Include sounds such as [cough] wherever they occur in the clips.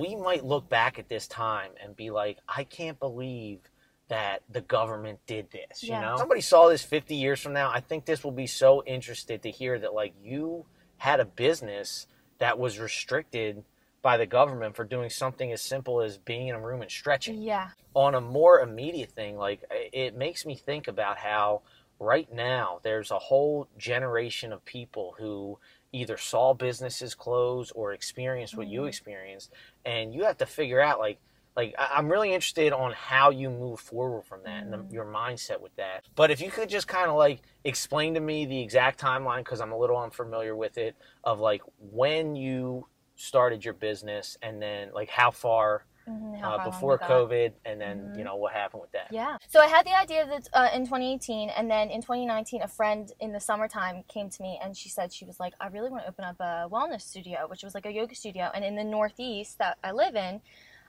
we might look back at this time and be like, I can't believe that the government did this. Yeah. You know, somebody saw this 50 years from now. I think this will be so interested to hear that like you had a business that was restricted by the government for doing something as simple as being in a room and stretching. Yeah. On a more immediate thing, like it makes me think about how right now there's a whole generation of people who either saw businesses close or experienced what you Mhm. experienced and you have to figure out like like i'm really interested on how you move forward from that and the, your mindset with that but if you could just kind of like explain to me the exact timeline because i'm a little unfamiliar with it of like when you started your business and then like how far Mhm, uh, before covid and then Mhm. you know what happened with that Yeah. So I had the idea that uh, in 2018, and then in 2019, a friend in the summertime came to me and she said she was like, I really want to open up a wellness studio, which was like a yoga studio. And in the Northeast that I live in,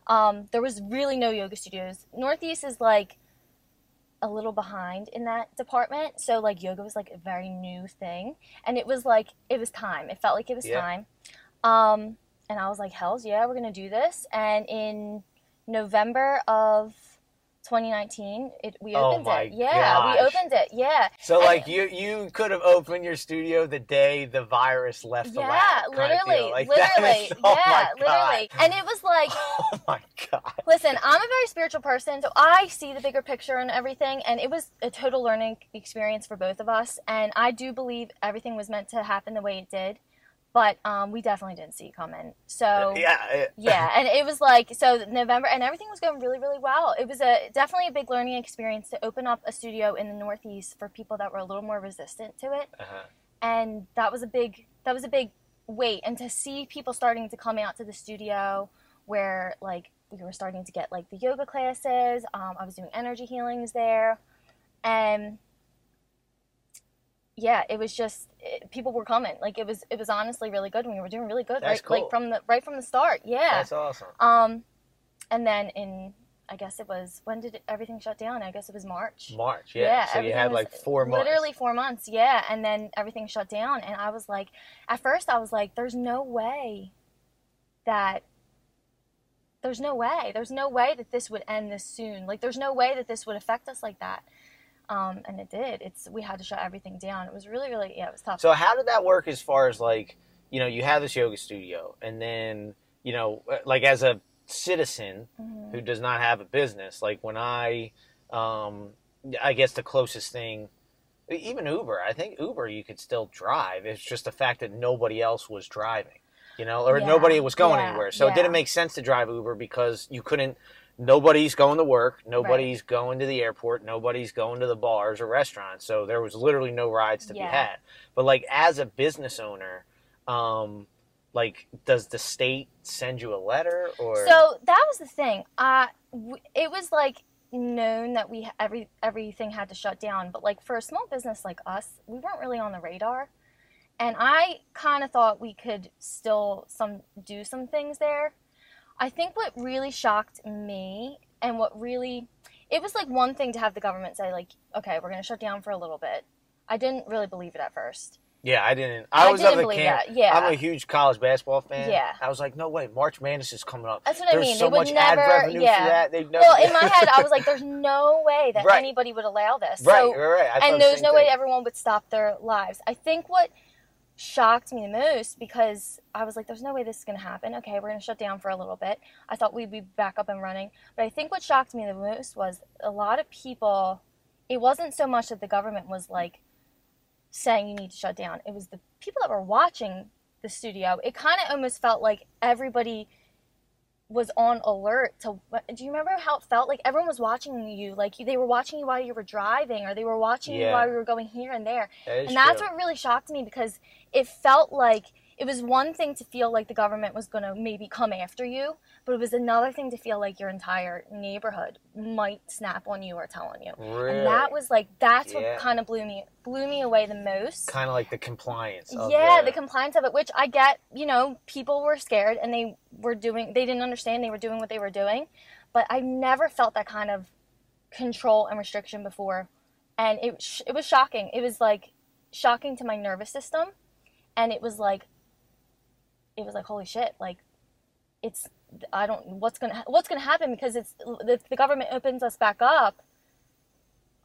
um, there was really no yoga studios. Northeast is like a little behind in that department, so like yoga was like a very new thing, and it was like it was time. It felt like it was Yeah. time. Um, and I was like, "Hell's yeah, we're gonna do this!" And in November of 2019, it we Oh opened my it. Yeah, we opened it. Yeah, So And- like you you could have opened your studio the day the virus left the yeah, lab. kinda literally. Like, literally, is- oh yeah, literally. And it was like, [laughs] Oh my god. listen, I'm a very spiritual person, so I see the bigger picture and everything. And it was a total learning experience for both of us. And I do believe everything was meant to happen the way it did, but um, we definitely didn't see it coming. So [laughs] Yeah. [laughs] yeah and it was like so november and everything was going really really well it was a definitely a big learning experience to open up a studio in the northeast for people that were a little more resistant to it Uh-huh. and that was a big that was a big weight. and to see people starting to come out to the studio where like we were starting to get like the yoga classes um, i was doing energy healings there and yeah it was just it, people were coming like it was it was honestly really good and we were doing really good That's right like from the right from the start yeah That's awesome. um, and then in I guess it was when did everything shut down? I guess it was March. March, yeah. Yeah, so you had like four months. Literally four months, yeah. And then everything shut down, and I was like, at first I was like, there's no way that there's no way, there's no way that this would end this soon. Like, there's no way that this would affect us like that. Um, and it did. It's we had to shut everything down. It was really, really, yeah, it was tough. So how did that work as far as like, you know, you have this yoga studio and then, you know, uh, like as a citizen Mhm. who does not have a business, like when I um I guess the closest thing even Uber, I think Uber you could still drive. It's just the fact that nobody else was driving. You know, or Yeah, nobody was going yeah, anywhere. So it didn't make sense to drive Uber because you couldn't nobody's going to work, nobody's going to the airport, nobody's going to the bars or restaurants. So there was literally no rides to Yeah. be had. But like as a business owner, um like does the state send you a letter or So that was the thing. Uh, w- it was like known that we every everything had to shut down, but like for a small business like us, we weren't really on the radar. And I kind of thought we could still some do some things there. I think what really shocked me and what really it was like one thing to have the government say like, okay, we're going to shut down for a little bit. I didn't really believe it at first. Yeah, I didn't. I, I was didn't believe camp. that, yeah. I'm a huge college basketball fan. Yeah. I was like, no way, March Madness is coming up. That's what I mean. so they would much never, ad revenue yeah. They'd never. Well, in my [laughs] head, I was like, "There's no way that Right. anybody would allow this." right, So, right, right. And there's no way everyone would stop their lives. I think what shocked me the most because I was like, "There's no way this is going to happen." Okay, we're going to shut down for a little bit. I thought we'd be back up and running, but I think what shocked me the most was a lot of people. It wasn't so much that the government was like saying you need to shut down. It was the people that were watching the studio. It kind of almost felt like everybody was on alert to do you remember how it felt like everyone was watching you like they were watching you while you were driving or they were watching you while you were going here and there That and that's true. what really shocked me because it felt like it was one thing to feel like the government was going to maybe come after you but it was another thing to feel like your entire neighborhood might snap on you or tell on you Really? and that was like that's Yeah. what kind of blew me blew me away the most kind of like the compliance. Of yeah, the, the compliance of it, which I get, you know, people were scared and they were doing, they didn't understand they were doing what they were doing. But I never felt that kind of control and restriction before. And it, it was shocking. It was like shocking to my nervous system. And it was like, it was like, holy shit, like, it's I don't what's gonna what's gonna happen because it's if the government opens us back up,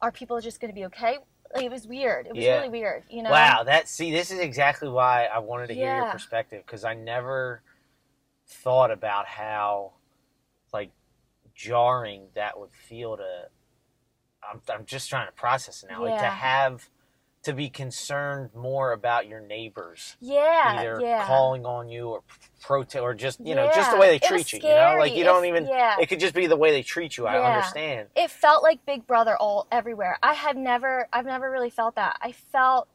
are people just gonna be okay? Like, it was weird. It was Yeah. really weird. You know. Wow, that see, this is exactly why I wanted to hear your perspective because I never thought about how like jarring that would feel to. I'm I'm just trying to process it now, like to have to be concerned more about your neighbors Yeah. either yeah. calling on you or protest or just you know just the way they treat you. You know, like you don't It- even. yeah. It could just be the way they treat you. I Yeah. understand. it felt like Big Brother all everywhere. I have never I've never really felt that. I felt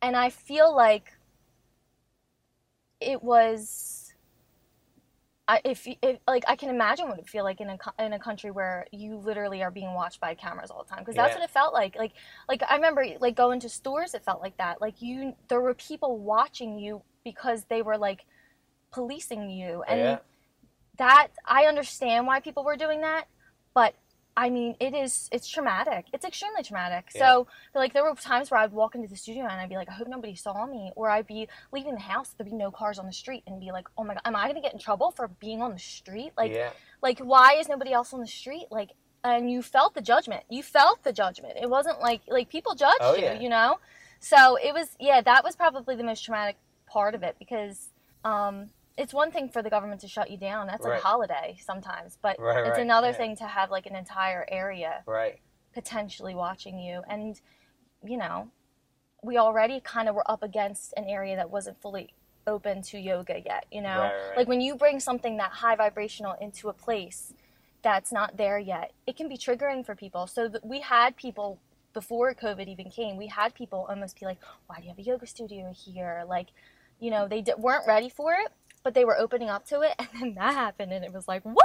and I feel like it was I if, if like I can imagine what it feel like in a in a country where you literally are being watched by cameras all the time because that's Yeah. what it felt like. Like like I remember like going to stores it felt like that. Like you there were people watching you because they were like policing you and yeah. that I understand why people were doing that, but I mean, it is it's traumatic. It's extremely traumatic. So, like, there were times where I'd walk into the studio and I'd be like, I hope nobody saw me, or I'd be leaving the house, there'd be no cars on the street, and be like, Oh my god, am I gonna get in trouble for being on the street? Like, yeah. like why is nobody else on the street? Like, and you felt the judgment. You felt the judgment. It wasn't like like people judged Oh, you, yeah. you know. So it was yeah, that was probably the most traumatic part of it because um, it's one thing for the government to shut you down. That's Right. a holiday sometimes, but Right, it's another yeah. thing to have like an entire area Right. potentially watching you. And you know, we already kind of were up against an area that wasn't fully open to yoga yet. You know, like when you bring something that high vibrational into a place that's not there yet, it can be triggering for people. So th- we had people before COVID even came. We had people almost be like, "Why do you have a yoga studio here?" Like, you know, they d- weren't ready for it, but they were opening up to it, [laughs] and then that happened, and it was like, "What?"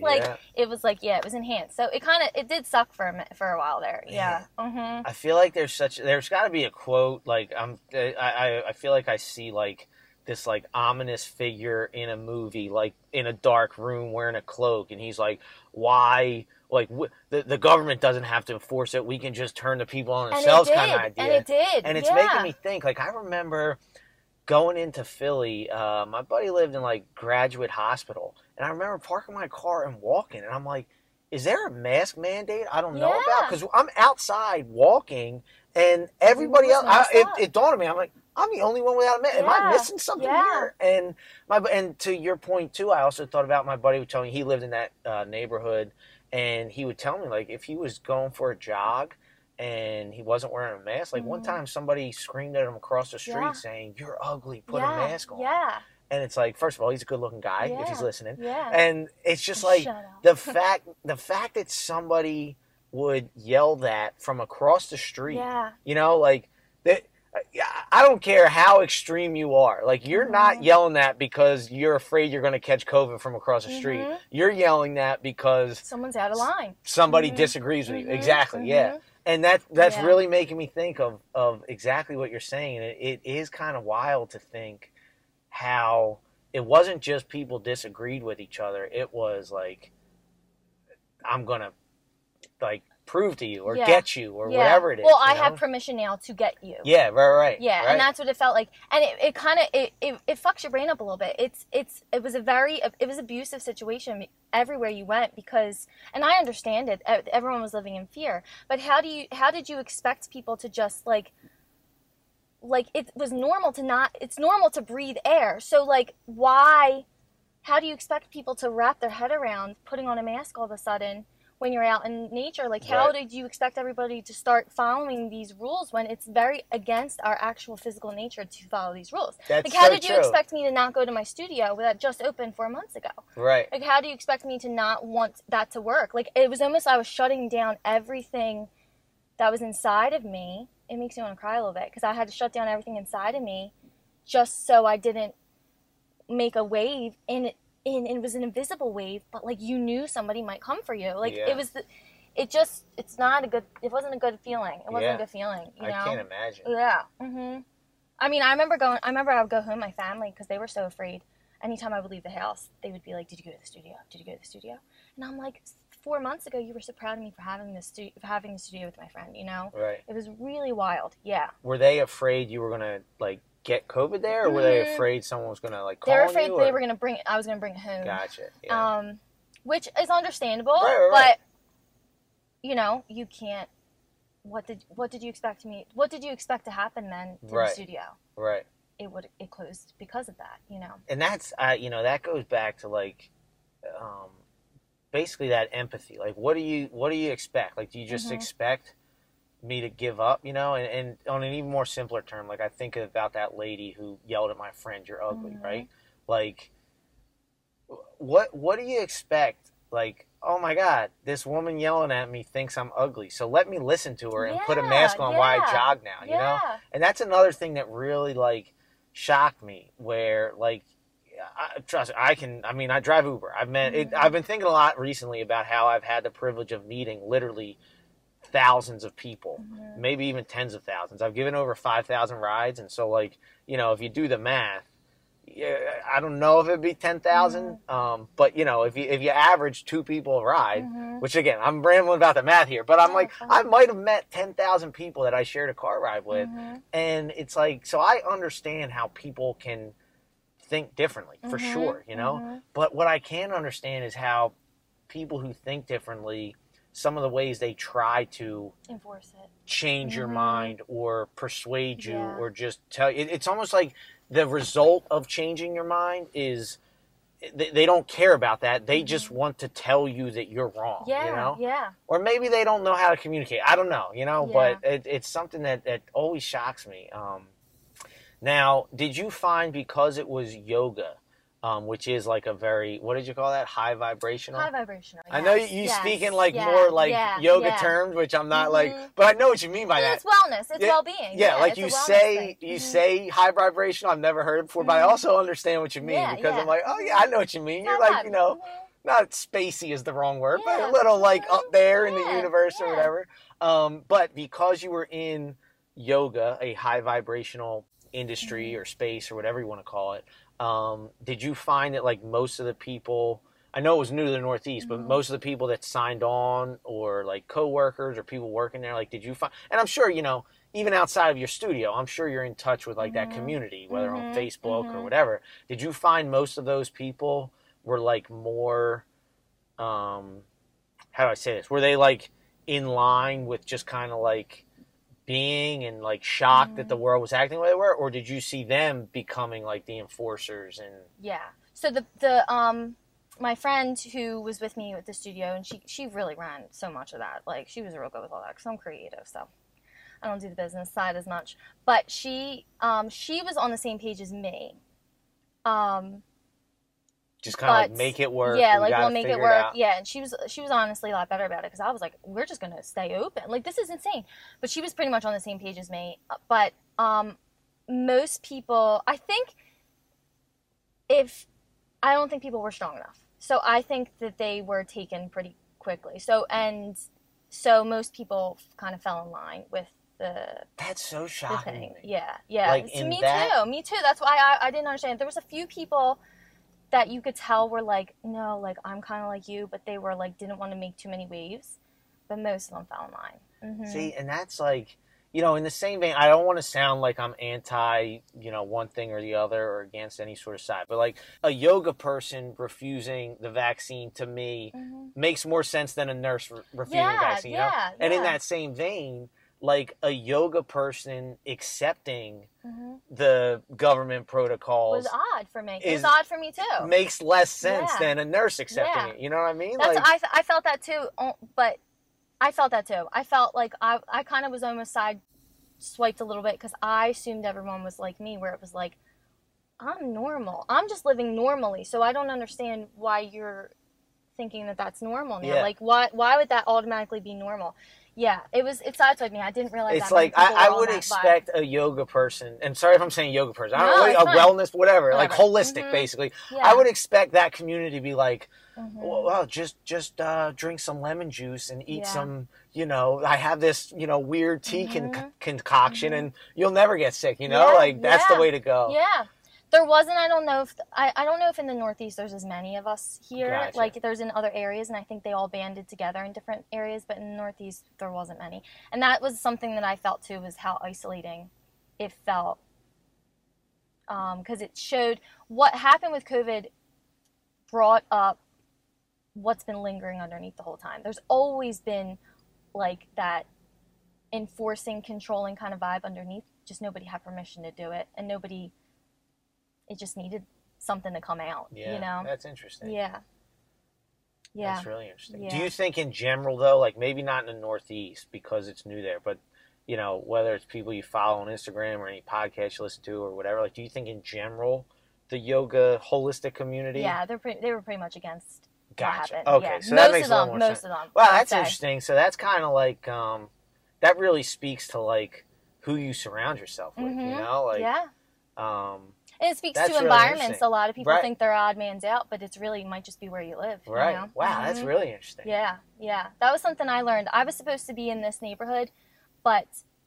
Like it was like, yeah, it was enhanced. So it kind of it did suck for a for a while there. Yeah. Mm-hmm. I feel like there's such there's got to be a quote like I'm I, I I feel like I see like this like ominous figure in a movie like in a dark room wearing a cloak and he's like why like w- the the government doesn't have to enforce it we can just turn the people on themselves kind of idea and it did, and it's yeah. making me think like I remember going into Philly uh, my buddy lived in like Graduate Hospital and I remember parking my car and walking and I'm like is there a mask mandate I don't know about? Because I'm outside walking and everybody else I, it, it dawned on me I'm like I'm the only one without a mask. Am I missing something Yeah. here? And my and to your point too I also thought about my buddy would tell me he lived in that uh, neighborhood and he would tell me like if he was going for a jog and he wasn't wearing a mask. Like one Mhm. time, somebody screamed at him across the street Yeah. saying, "You're ugly. Put yeah. a mask on." Yeah. And it's like, first of all, he's a good-looking guy if he's listening, Yeah. and it's just like the [laughs] fact the fact that somebody would yell that from across the street. yeah. You know, like that. I don't care how extreme you are. Like you're not Mhm. yelling that because you're afraid you're going to catch COVID from across the street. Mhm. You're yelling that because Someone's out of line. somebody Mhm. disagrees with you. Mhm. Exactly. Yeah Mhm. And that that's Yeah. really making me think of of exactly what you're saying it, it is kind of wild to think how it wasn't just people disagreed with each other it was like i'm gonna like prove to you or Yeah. get you or Yeah. whatever it is Well, I know? have permission now to get you. yeah right right Yeah, right. and that's what it felt like, and it, it kind of it, it it fucks your brain up a little bit. It's it's it was a very it was abusive situation everywhere you went because, and I understand it. Everyone was living in fear, but how do you how did you expect people to just like like it was normal to not it's normal to breathe air. So like why how do you expect people to wrap their head around putting on a mask all of a sudden? When you're out in nature, like how Right. did you expect everybody to start following these rules when it's very against our actual physical nature to follow these rules? that's Like, how so did you true. expect me to not go to my studio that just opened four months ago? right Like, how do you expect me to not want that to work? Like, it was almost I was shutting down everything that was inside of me. It makes me want to cry a little bit because I had to shut down everything inside of me just so I didn't make a wave in in it was an invisible wave, but like you knew somebody might come for you. Like Yeah. it was, the, it just it's not a good. It wasn't a good feeling. It wasn't Yeah. a good feeling. You i can't imagine Yeah. Mm-hmm. I mean, I remember going. I remember I would go home with my family because they were so afraid. Anytime I would leave the house, they would be like, "Did you go to the studio? Did you go to the studio?" And I'm like, four months ago, you were so proud of me for having this stu- for having the studio with my friend. You know, right it was really wild. Yeah. were they afraid you were gonna like get COVID there, or were they Mhm. afraid someone was gonna like call you? They were afraid you? they or- were gonna bring. I was gonna bring it home. Gotcha. Yeah. Um, which is understandable, Right, right, right. but you know, you can't. What did what did you expect me? What did you expect to happen then to the studio? right. It would it closed because of that. You know. and that's uh, you know that goes back to like um, basically that empathy like what do you what do you expect like do you just Mhm. expect me to give up you know and, and on an even more simpler term like i think about that lady who yelled at my friend you're ugly Mhm. right? Like what what do you expect? Like oh my god this woman yelling at me thinks i'm ugly. So let me listen to her and put a mask on while i jog now you know? And that's another thing that really like shocked me where like I, trust I can I mean I drive Uber. I've met it, Mhm. I've been thinking a lot recently about how I've had the privilege of meeting literally thousands of people Mhm. maybe even tens of thousands I've given over 5,000 rides and so like you know if you do the math yeah, I don't know if it'd be 10,000 um, but you know if you if you average two people a ride Mhm. which again I'm rambling about the math here but I'm like. I might have met 10,000 people that I shared a car ride with Mhm. and it's like so i understand how people can think differently for Mhm, sure you know mhm. but what i can understand is how people who think differently some of the ways they try to enforce it. change your Mhm. mind or persuade you Yeah. or just tell you it's almost like the result of changing your mind is they, they don't care about that they just want to tell you that you're wrong Mm-hmm. Yeah, you know yeah. or maybe they don't know how to communicate. I don't know, you know, Yeah. but it, it's something that, that always shocks me. Um, now, did you find because it was yoga, um, which is like a very what did you call that? High vibrational. High vibrational. I know you, yes, you yes, speak in like yeah, more like yeah, yoga yeah. terms, which I'm not like, Mhm. but I know what you mean by that. It's wellness. It's well-being. Yeah, like you say, thing. you Mhm. say high vibrational. I've never heard it before, but I Mhm. also understand what you mean because. I'm like, oh yeah, I know what you mean. You're Not like, bad. you know, Mhm. not spacey is the wrong word, but a little like up there in the universe or whatever. Um, but because you were in yoga, a high vibrational industry Mm-hmm. or space or whatever you want to call it, um, did you find that like most of the people? I know it was new to the Northeast, but Mhm. most of the people that signed on, or like coworkers or people working there, like, did you find? And I'm sure you know, even outside of your studio, I'm sure you're in touch with like that Mhm. community, whether on Mhm. Facebook or Mhm. whatever. Did you find most of those people were like more um how do I say this? Were they like in line with just kind of like being and like shocked that the world was acting the way they were, or did you see them becoming like the enforcers and Yeah. So the the um my friend who was with me at the studio and she she really ran so much of that. Like she was real good with all that because I'm creative, so I don't do the business side as much. But she um she was on the same page as me. Um just kind of like make it work? yeah, like we'll make it work. out? yeah, and she was she was honestly a lot better about it because I was like, we're just gonna stay open. Like this is insane. But she was pretty much on the same page as me. But um, most people, I think, if I don't think people were strong enough, so I think that they were taken pretty quickly. So and so most people kind of fell in line with the That's so shocking. Yeah, yeah. Like, So me that- too. Me too. That's why I, I didn't understand. There was a few people that you could tell were like, no, like I'm kind of like you, but they were like didn't want to make too many waves. But most of them fell in line. hmm See, and that's like, you know, in the same vein, I don't want to sound like I'm anti, you know, one thing or the other or against any sort of side, but like a yoga person refusing the vaccine to me hmm makes more sense than a nurse re- refusing Yeah, the vaccine. you know? yeah, And in that same vein, like a yoga person accepting hmm the government protocols was odd for me. It was odd for me too. makes less sense Yeah. than a nurse accepting Yeah. it. You know what I mean? That's like, I, I felt that too, but I felt that too. I felt like I I kind of was almost side swiped a little bit because I assumed everyone was like me, where it was like I'm normal. I'm just living normally, so I don't understand why you're thinking that that's normal now. Yeah. Like why why would that automatically be normal? Yeah, it was it sideswiped me. I didn't realize it's like I, I would that vibe. expect a yoga person, and sorry if I'm saying yoga person, I No, don't know, a wellness, whatever, like Whatever. holistic, Mhm. basically. Yeah. I would expect that community to be like, Mhm. well, well, just just uh, drink some lemon juice and eat Yeah. some, you know, I have this, you know, weird tea con- Mhm. concoction, Mhm. and you'll never get sick. You know, Yeah, like that's the way to go. Yeah. There wasn't. I don't know if I, I don't know if in the Northeast there's as many of us here. Gotcha. Like there's in other areas, and I think they all banded together in different areas. But in the Northeast there wasn't many, and that was something that I felt too was how isolating it felt um, because it showed what happened with COVID brought up what's been lingering underneath the whole time. There's always been like that enforcing, controlling kind of vibe underneath. Just nobody had permission to do it, and nobody. It just needed something to come out. Yeah, You know. that's interesting. Yeah. Yeah. That's really interesting. Do you think in general though, like maybe not in the Northeast because it's new there, but you know, whether it's people you follow on Instagram or any podcast you listen to or whatever, like do you think in general the yoga holistic community Yeah, they're pretty, they were pretty much against Gotcha. happened. Okay, yeah. so most that makes of a them, more most sense. of them. Wow, that's interesting. So that's kind of like um that really speaks to like who you surround yourself with, you Mhm. know? Like yeah, um and it speaks That's to really environments. A lot of people Right. think they're odd man's out, but it's really might just be where you live. you right. know? Wow, that's Mhm. really interesting. Yeah, yeah. That was something I learned. I was supposed to be in this neighborhood, but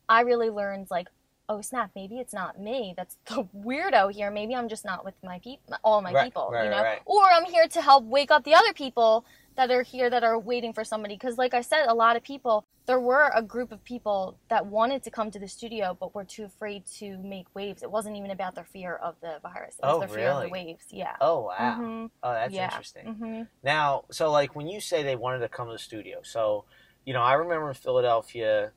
I really learned like, oh snap, maybe it's not me. That's [laughs] the weirdo here. Maybe I'm just not with my people, all my Right, people, right, you know. right. Or I'm here to help wake up the other people that are here that are waiting for somebody. Because like I said, a lot of people. There were a group of people that wanted to come to the studio, but were too afraid to make waves. It wasn't even about their fear of the virus. It was Oh, their fear of the waves. Yeah. Oh wow. Mhm. Oh, that's yeah. interesting. hmm Now, so like when you say they wanted to come to the studio, so you know, I remember in Philadelphia,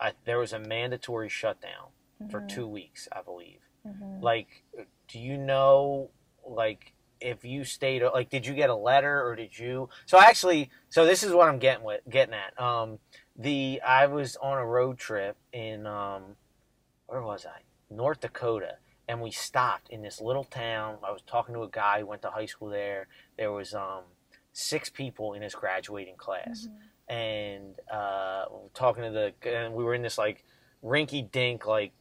I, there was a mandatory shutdown for Mhm. two weeks, I believe. Mhm. Like, do you know, like, if you stayed, like, did you get a letter or did you? So actually, so this is what I'm getting with, getting at. Um, the I was on a road trip in, um, where was I? North Dakota, and we stopped in this little town. I was talking to a guy who went to high school there. There was um six people in his graduating class Mhm. and uh, talking to the and we were in this like rinky dink like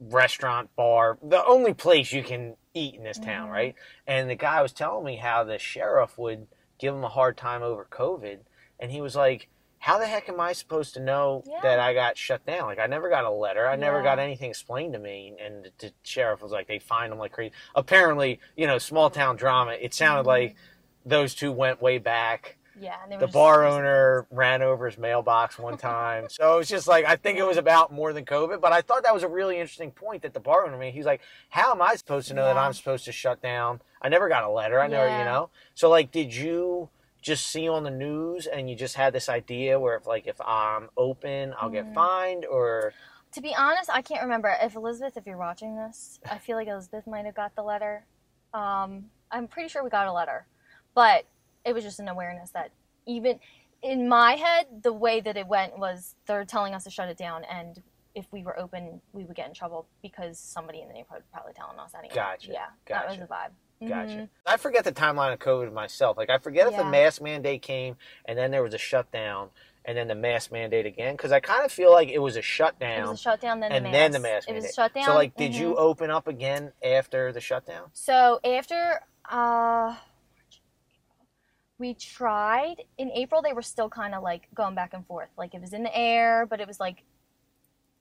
restaurant bar the only place you can eat in this town Mhm. right? And the guy was telling me how the sheriff would give him a hard time over covid and he was like how the heck am i supposed to know Yeah. that i got shut down? Like i never got a letter. I never got anything explained to me. And the, sheriff was like they find him like crazy. Apparently you know small town drama it sounded Mhm. like those two went way back Yeah, and they were the bar owner ran over his mailbox one time. [laughs] so it's just like I think it was about more than COVID, but I thought that was a really interesting point that the bar owner made. He's like, "How am I supposed to know that I'm supposed to shut down? I never got a letter. I never, you know." So like, did you just see on the news and you just had this idea where if like if I'm open, I'll get Mhm. fined or To be honest, I can't remember if Elizabeth, if you're watching this, I feel like Elizabeth might have got the letter. Um, I'm pretty sure we got a letter, but it was just an awareness that even in my head, the way that it went was they're telling us to shut it down, and if we were open, we would get in trouble because somebody in the neighborhood was probably telling us anyway. Gotcha, Yeah, that was gotcha. the vibe. Gotcha. Mhm. I forget the timeline of COVID myself. Like I forget if the mask mandate came and then there was a shutdown and then the mask mandate again because I kind of feel like it was a It shutdown was a shutdown, then and the then the mask. It was mandate. shut down. So like, did mhm. you open up again after the shutdown? So after uh, we tried in April, they were still kind of like going back and forth. Like it was in the air, but it was like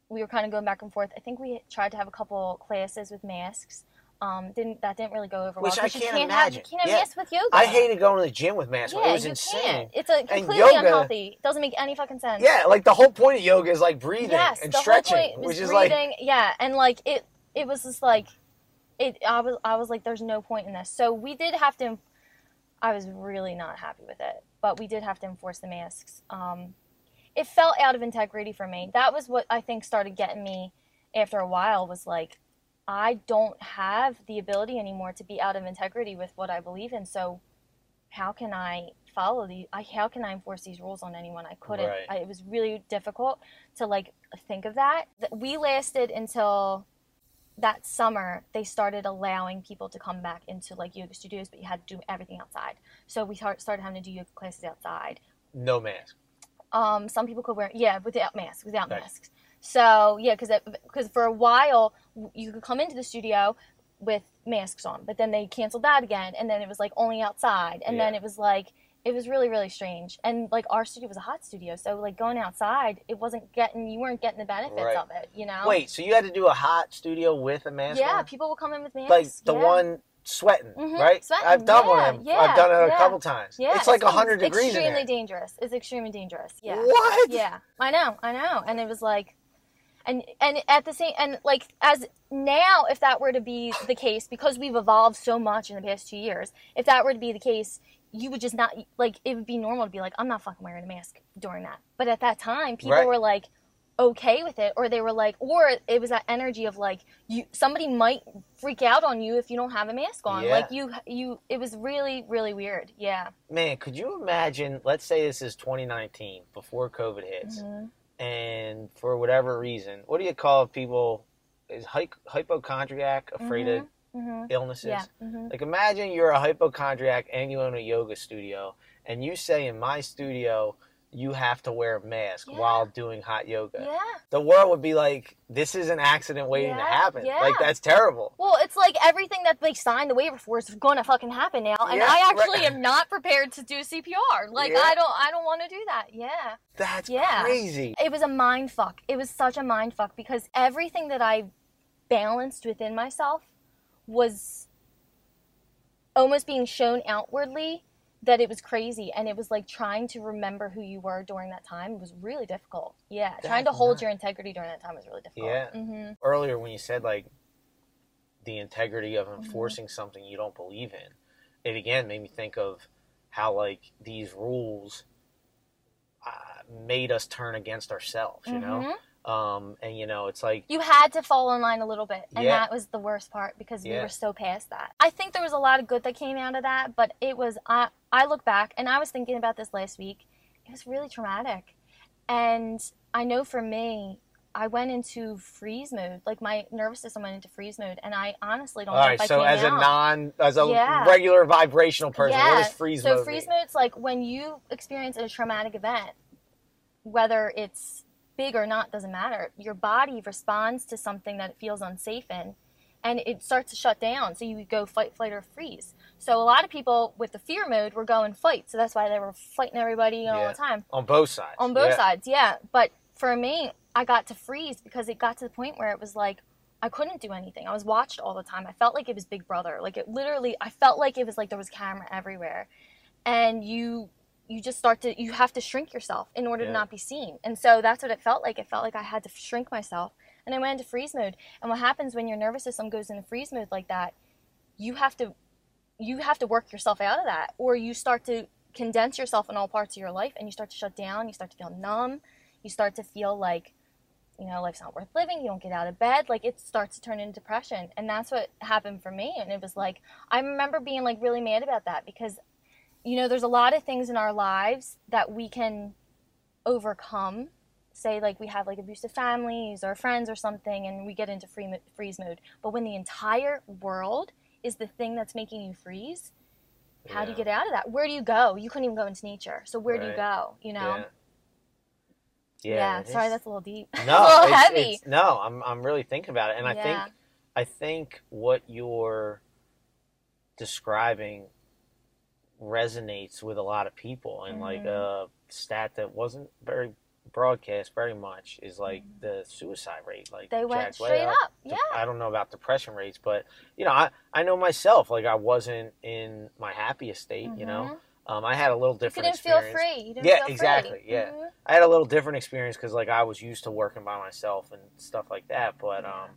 we were kind of going back and forth. I think we tried to have a couple classes with masks. Um, didn't that didn't really go over Which well? I 'cause you can't can't have you imagine. can't Yeah. with yoga. I hated going to the gym with masks. Yeah, it was you insane. can't. It's a completely yoga- unhealthy. It doesn't make any fucking sense. Yeah, like the whole point of yoga is like breathing yes, and the stretching, whole point was which is like breathing. yeah, and like it, it was just like, it. I was, I was like, there's no point in this. So we did have to. I was really not happy with it, but we did have to enforce the masks. Um, it felt out of integrity for me. That was what I think started getting me after a while. Was like, I don't have the ability anymore to be out of integrity with what I believe in. So, how can I follow the? I, how can I enforce these rules on anyone? I couldn't. Right. I, it was really difficult to like think of that. We lasted until that summer they started allowing people to come back into like yoga studios, but you had to do everything outside. So we started having to do yoga classes outside. no mask. Um, some people could wear yeah without masks, without Right. masks. So yeah, because because for a while you could come into the studio with masks on, but then they canceled that again, and then it was like only outside, and then it was like it was really really strange. And like our studio was a hot studio, so like going outside, it wasn't getting you weren't getting the benefits Right. of it, you know. Wait, so you had to do a hot studio with a mask? yeah, on? people will come in with masks. like the yeah. one sweating, Mhm, right? sweating, I've done one yeah, of them. yeah, I've done it a couple times. Yeah, it's like it's hundred degrees in Extremely dangerous. It's extremely dangerous. Yeah. What? Yeah, I know, I know. And it was like, And and at the same and like as now, if that were to be the case, because we've evolved so much in the past two years, if that were to be the case, you would just not like it would be normal to be like, I'm not fucking wearing a mask during that. But at that time, people Right. were like okay with it or they were like or it was that energy of like you somebody might freak out on you if you don't have a mask on Yeah. like you you it was really really weird yeah Man, could you imagine? Let's say this is 2019 before COVID hits, Mhm. and for whatever reason, what do you call people? Is hy- hypochondriac afraid of Mhm. illnesses? yeah hmm Like imagine you're a hypochondriac and you own a yoga studio, and you say in my studio you have to wear a mask Yeah. while doing hot yoga. yeah The world would be like, this is an accident waiting to happen. yeah. Like that's terrible. Well, it's like everything that they signed the waiver for is going to fucking happen now, and Yeah, I actually right. am not prepared to do CPR. Like Yeah. I don't, I don't want to do that. Yeah, That's Yeah. crazy. it was a mind fuck. It was such a mind fuck because everything that I balanced within myself was almost being shown outwardly that it was crazy, and it was like trying to remember who you were during that time was really difficult. Yeah, trying to hold nuts. your integrity during that time was really difficult. Yeah. hmm Earlier when you said like the integrity of Mm-hmm. enforcing something you don't believe in, it again made me think of how like these rules uh, made us turn against ourselves. You know. Um, and you know, it's like you had to fall in line a little bit and Yeah. that was the worst part because we Yeah. were so past that i think there was a lot of good that came out of that but it was i i look back and i was thinking about this last week it was really traumatic and i know for me i went into freeze mode like my nervous system went into freeze mode and i honestly don't all know right. if I So as a non, as a Yeah. regular vibrational person, yeah. what does freeze so mode So freeze mode's like when you experience a traumatic event, whether it's big or not doesn't matter. Your body responds to something that it feels unsafe in, and it starts to shut down. So you go fight, flight, or freeze. So a lot of people with the fear mode were going fight. So that's why they were fighting everybody all Yeah. the time on both sides. on both Yeah. sides. Yeah, but for me, I got to freeze because it got to the point where it was like. I couldn't do anything. I was watched all the time. I felt like it was Big Brother. Like it literally I felt like it was like there was camera everywhere. And you you just start to you have to shrink yourself in order Yeah. to not be seen. And so that's what it felt like. It felt like I had to shrink myself. And I went into freeze mode. And what happens when your nervous system goes into freeze mode like that, you have to you have to work yourself out of that or you start to condense yourself in all parts of your life and you start to shut down, you start to feel numb, you start to feel like you know, life's not worth living, you don't get out of bed, like it starts to turn into depression. And that's what happened for me. And it was like, I remember being like really mad about that because, you know, there's a lot of things in our lives that we can overcome. Say, like, we have like abusive families or friends or something, and we get into free, freeze mode. But when the entire world is the thing that's making you freeze, how do you get out of that? Where do you go? You couldn't even go into nature. So, where do you go? You know? Yeah. Yeah, it sorry, that's a little deep. no, [laughs] a little it's- heavy. it's- no, I'm I'm really thinking about it, and I Yeah. think I think what you're describing resonates with a lot of people, and like Mhm. a stat that wasn't very broadcast very much is like Mhm. the suicide rate. Like They went straight up. De- Yeah. I don't know about depression rates, but you know, I I know myself. Like I wasn't in my happiest state. You know, Mhm. um, I had a little You different. didn't feel experience. free. You didn't Yeah, feel free. exactly, yeah. Mhm. I had a little different experience because like I was used to working by myself and stuff like that. But um,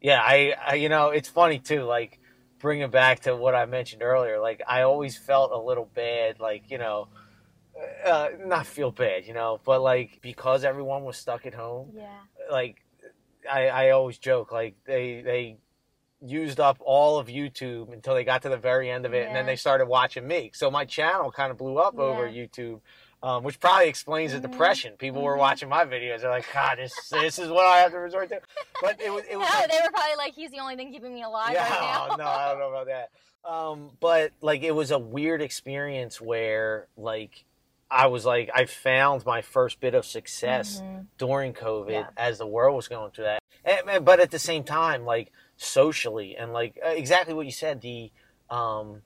yeah, I, I you know it's funny too. Like bring it back to what I mentioned earlier. Like I always felt a little bad. Like you know, uh, not feel bad, you know, but like because everyone was stuck at home. Yeah. Like I, I always joke like they they used up all of YouTube until they got to the very end of it, and then they started watching me. So my channel kind of blew up over YouTube, um, which probably explains the Mhm. depression. People were Mhm. watching my videos. They're like, God, this this is what I have to resort to. But it was it was no, [laughs] like- they were probably like, he's the only thing keeping me alive yeah, right now. no, I don't know about that. Um, but like it was a weird experience where like I was like I found my first bit of success Mhm. during COVID Yeah. as the world was going through that. And, and- but at the same time, like socially and like exactly what you said, the um,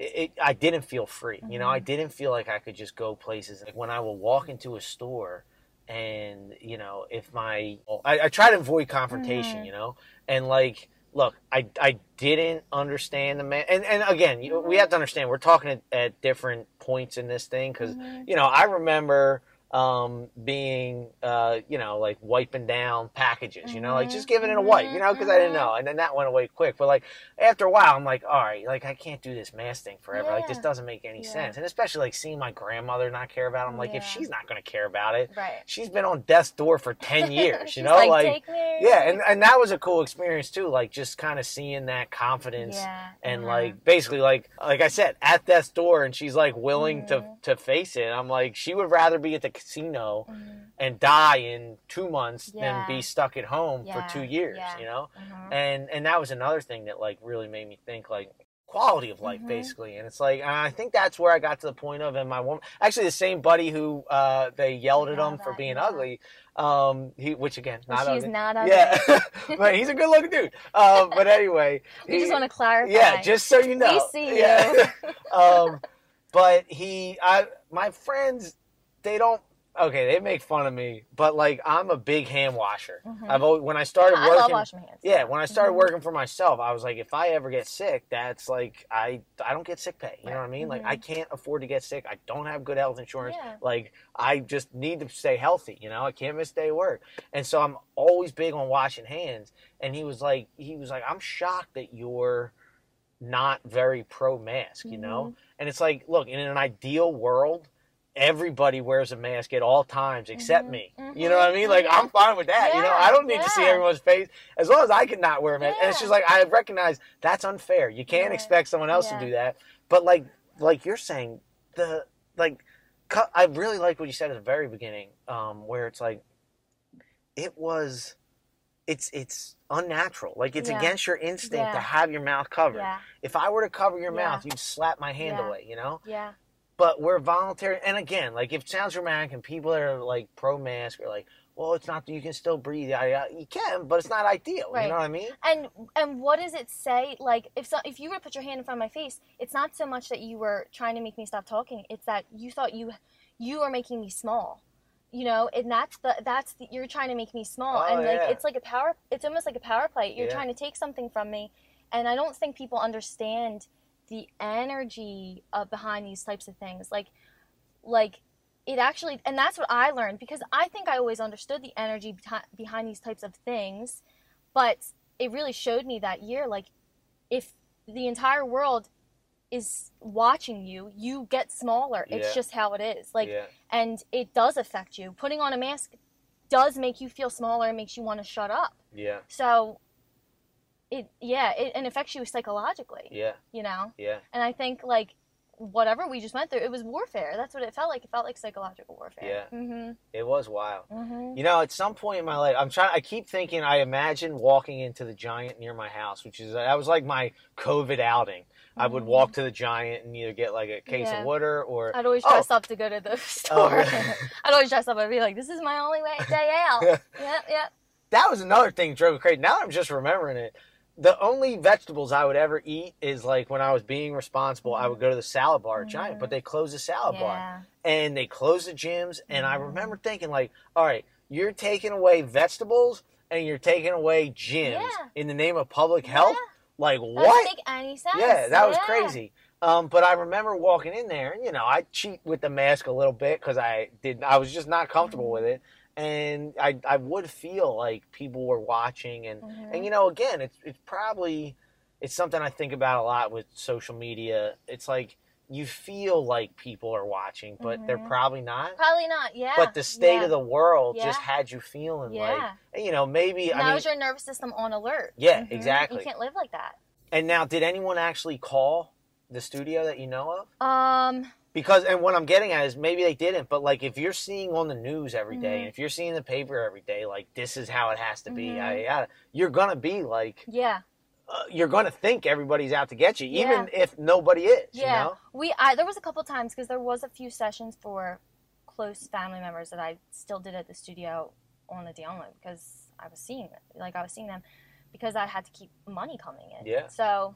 it, I didn't feel free. You know, I Mhm. didn't feel like I could just go places. Like when I would walk into a store, and you know, if my I, I try to avoid confrontation. Mhm. You know, and like look, I I didn't understand the man. And and again, you, we Mhm. have to understand we're talking at, at different points in this thing because Mhm. you know, I remember um, being, uh, you know, like wiping down packages, you know, like just giving it a wipe, you know, because I didn't know. And then that went away quick. But like after a while, I'm like, all right, like I can't do this mask thing forever. Like this doesn't make any Yeah. sense. And especially like seeing my grandmother not care about it. I'm like, if she's not going to care about it, Right. she's been on death's door for 10 [laughs] years, you know, like, like, yeah. And, and that was a cool experience too. Like just kind of seeing that confidence yeah. and uh-huh. like basically like like I said at death's door and she's like willing to to face it. I'm like she would rather be at the casino Mhm. and die in 2 months Yeah. than be stuck at home Yeah, for 2 years, yeah. you know? Mhm. And and that was another thing that like really made me think like quality of life Mhm. basically and it's like I think that's where I got to the point of and my woman actually the same buddy who uh they yelled at him for being yeah. ugly um he which again not she's ugly. not ugly. yeah [laughs] but he's a [laughs] good looking dude uh, but anyway we he- just want to clarify. yeah, just so you know. we see Yeah. you. [laughs] um, but he, I, my friends, they don't. Okay, they make fun of me, but like I'm a big hand washer. Mhm. I've always, when I started I working. love washing my hands. yeah, when I started Mhm. working for myself, I was like, if I ever get sick, that's like I I don't get sick pay. You know what I mean? Like Mhm. I can't afford to get sick. I don't have good health insurance. Yeah. Like I just need to stay healthy. You know, I can't miss day work, and so I'm always big on washing hands. And he was like, he was like, I'm shocked that you're not very pro mask. You know, Mm-hmm. and it's like, look, in an ideal world. Everybody wears a mask at all times except Mhm. me. Mhm. You know what I mean? Like I'm fine with that. you know, I don't need to see everyone's face as long as I can not wear a mask. And it's just like I recognize that's unfair. You can't expect someone else Yeah. to do that. But like like you're saying, the like I really like what you said at the very beginning, um, where it's like it was it's it's unnatural. Like it's Yeah. against your instinct Yeah. to have your mouth covered. Yeah. If I were to cover your Yeah. mouth, you'd slap my hand Yeah. away, you know? Yeah. But we're voluntary. And again, like if it sounds dramatic and people that are like pro mask are like, well, it's not, you can still breathe. Yeah, yeah, you can, but it's not ideal. Right. You know what I mean? And and what does it say? Like if so, if you were to put your hand in front of my face, it's not so much that you were trying to make me stop talking. It's that you thought you you are making me small. You know, and that's the that's the, you're trying to make me small, Oh, and like yeah. it's like a power. It's almost like a power play. You're Yeah. trying to take something from me, and I don't think people understand the energy uh, behind these types of things. Like, like it actually, and that's what I learned because I think I always understood the energy behind, behind these types of things, but it really showed me that year like if the entire world is watching you you get smaller Yeah. it's just how it is like yeah. and it does affect you putting on a mask does make you feel smaller and makes you want to shut up Yeah. so it yeah it, and affects you psychologically Yeah. you know Yeah. and i think like whatever we just went through it was warfare that's what it felt like it felt like psychological warfare Yeah. mm-hmm It was wild. mm-hmm You know, at some point in my life, I'm trying. I keep thinking. I imagine walking into the Giant near my house, which is that was like my COVID outing. I would walk to the Giant and either get like a case Mm-hmm. Yeah. of water or I'd always Oh. dress up to go to the [laughs] store. really? [laughs] I'd always dress up. I'd be like, "This is my only way day out." [laughs] yep, yep. that was another thing that drove me crazy. Now that I'm just remembering it. The only vegetables I would ever eat is like when I was being responsible, I would go to the salad bar at Giant, but they closed the salad bar and they closed the gyms. And I Mhm. remember thinking, like, all right, you're taking away vegetables and you're taking away gyms Yeah. in the name of public health. Like what? make any sense. Yeah, that was Yeah. crazy. Um, but I remember walking in there, and you know, I cheat with the mask a little bit because I did. I was just not comfortable Mm-hmm. with it, and I I would feel like people were watching, and Mhm. and you know, again, it's it's probably it's something I think about a lot with social media. It's like you feel like people are watching, but they're Mhm. probably not. Probably not. Yeah. But the state yeah. of the world just had you feeling yeah. like, you know, maybe I now mean, is your nervous system on alert? Yeah, Mhm. exactly. You can't live like that. and now, did anyone actually call the studio that you know of? Um. Because and what I'm getting at is maybe they didn't, but like if you're seeing on the news every day, Mhm. and if you're seeing the paper every day, like this is how it has to be, Mhm. yada, yada, you're gonna be like Yeah. uh, you're gonna think everybody's out to get you, even Yeah. if nobody is. Yeah. You know? We. I. There was a couple times because there was a few sessions for close family members that I still did at the studio on the download because I was seeing. Like I was seeing them because I had to keep money coming in. Yeah. So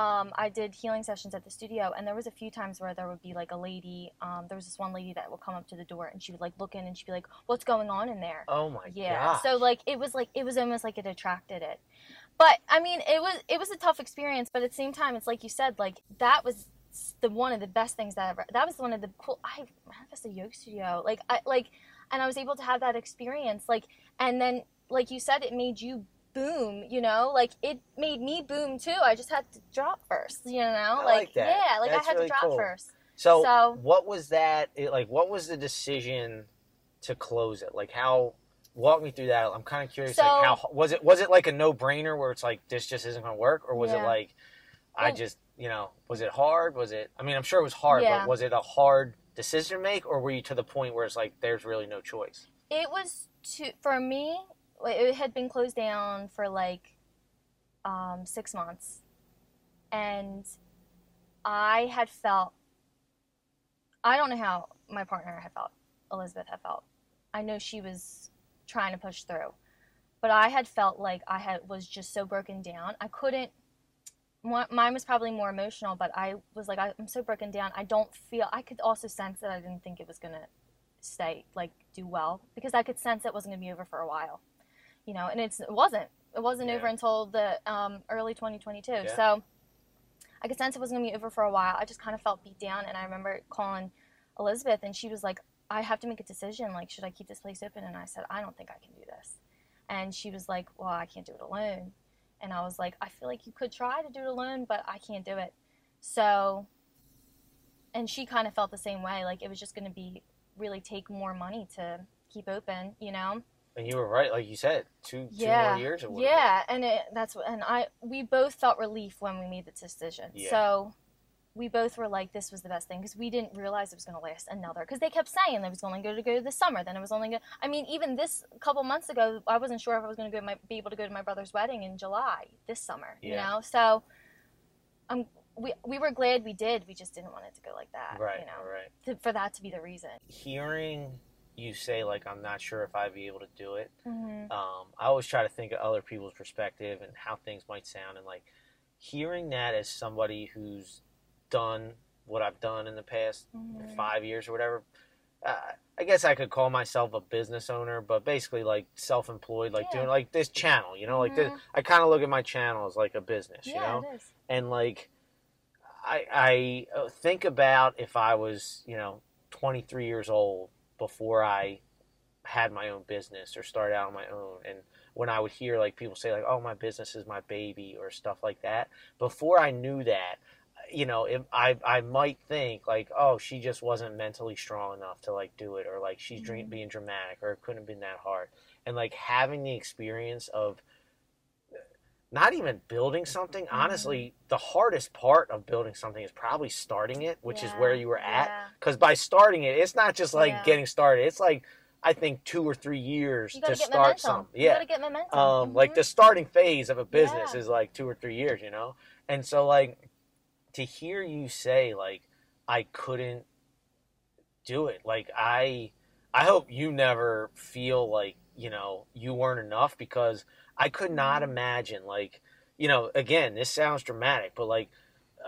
um, I did healing sessions at the studio, and there was a few times where there would be like a lady. Um, there was this one lady that would come up to the door, and she would like look in, and she'd be like, "What's going on in there?" Oh my yeah. god. So like it was like it was almost like it attracted it. But I mean, it was it was a tough experience, but at the same time, it's like you said, like that was the one of the best things that ever. That was one of the cool. I manifested a yoga studio. Like I like, and I was able to have that experience. Like, and then like you said, it made you boom. You know, like it made me boom too. I just had to drop first. You know, I like that. yeah, like That's I had really to drop cool. first. So, So- what was that? Like, what was the decision to close it? Like, how? Walk me through that. I'm kind of curious. like, how was it? Was it like a no brainer where it's like this just isn't going to work, or was it like I Well- just you know was it hard? Was it? I mean, I'm sure it was hard, Yeah. but was it a hard decision to make, or were you to the point where it's like there's really no choice? It was to for me. It had been closed down for like um, six months, and I had felt. I don't know how my partner had felt. Elizabeth had felt. I know she was trying to push through, but I had felt like I had was just so broken down. I couldn't. Mine was probably more emotional, but I was like, I'm so broken down. I don't feel. I could also sense that I didn't think it was gonna stay like do well because I could sense it wasn't gonna be over for a while, you know. And it's it wasn't. It wasn't Yeah. over until the um, early 2022. Yeah. So I could sense it wasn't gonna be over for a while. I just kind of felt beat down, and I remember calling Elizabeth, and she was like, "I have to make a decision. Like, should I keep this place open?" And I said, "I don't think I can do this." And she was like, "Well, I can't do it alone." And I was like, "I feel like you could try to do it alone, but I can't do it." So, and she kind of felt the same way. Like it was just going to be really take more money to keep open, you know? And you were right, like you said, two two Yeah. more years. Yeah, and it, that's what, and I we both felt relief when we made the decision. Yeah. So we both were like, this was the best thing because we didn't realize it was going to last another. Because they kept saying it was only going to go to the summer, then it was only going. I mean, even this couple months ago, I wasn't sure if I was going to go my, be able to go to my brother's wedding in July this summer. Yeah. You know, so um, we we were glad we did. We just didn't want it to go like that. right, You know, right. to, for that to be the reason. Hearing you say like I'm not sure if I'd be able to do it. Mm-hmm. um, I always try to think of other people's perspective and how things might sound, and like hearing that as somebody who's done what I've done in the past Mhm. five years or whatever. Uh, I guess I could call myself a business owner, but basically like self-employed, like Yeah. doing like this channel, you know, like this. Mhm. I kind of look at my channel as like a business, you know, and like I I uh, think about if I was you know 23 years old before I had my own business or started out on my own and when I would hear like people say like oh my business is my baby or stuff like that before I knew that you know if I I might think like oh she just wasn't mentally strong enough to like do it or like she's dream, Mhm. being dramatic or it couldn't have been that hard and like having the experience of not even building something Mm-hmm. honestly the hardest part of building something is probably starting it which is where you were at yeah. because by starting it it's not just like Yeah. getting started it's like i think two or three years to start momentum. something You yeah gotta get momentum. um like Mhm. the starting phase of a business Yeah. is like two or three years you know and so like to hear you say like i couldn't do it like i i hope you never feel like you know you weren't enough because i could not Mhm. imagine like you know again this sounds dramatic but like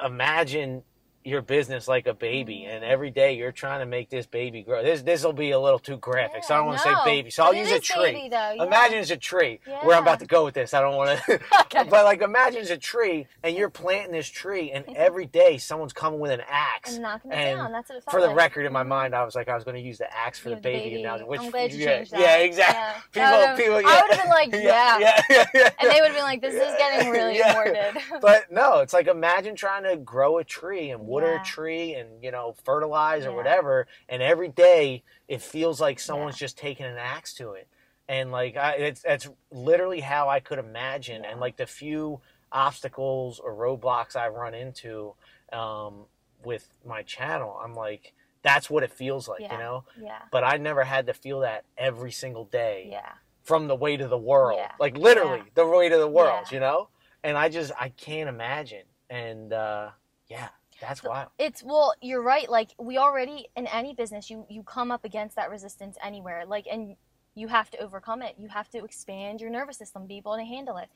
imagine your business like a baby and every day you're trying to make this baby grow this this will be a little too graphic so i don't want to no. say baby so i'll use a tree baby, though, yeah. imagine it's a tree where i'm about to go with this i don't want to [laughs] [laughs] Okay. but like imagine it's a tree and you're planting this tree and every day someone's coming with an axe and knocking it and down. That's what it felt for the record in my Mhm. mind i was like i was going to use the axe for the have baby, and now which I'm glad you yeah, changed that. yeah [laughs] exactly Yeah. people people I yeah. would have been like, yeah. yeah, yeah, yeah, And they would have been like, this is getting really Yeah. but no, it's like imagine trying to grow a tree and water Yeah. a tree and you know fertilize or Yeah. whatever, and every day it feels like someone's just taking an axe to it, and like I, it's that's literally how I could imagine, and like the few obstacles or roadblocks I've run into um, with my channel, I'm like that's what it feels like, you know. yeah. But I never had to feel that every single day Yeah. from the weight of the world. Yeah. Like literally Yeah. the weight of the world, Yeah. you know? And I just I can't imagine. And uh yeah, that's wild. It's well, you're right. Like we already in any business, you you come up against that resistance anywhere. Like and you have to overcome it. You have to expand your nervous system, be able to handle it.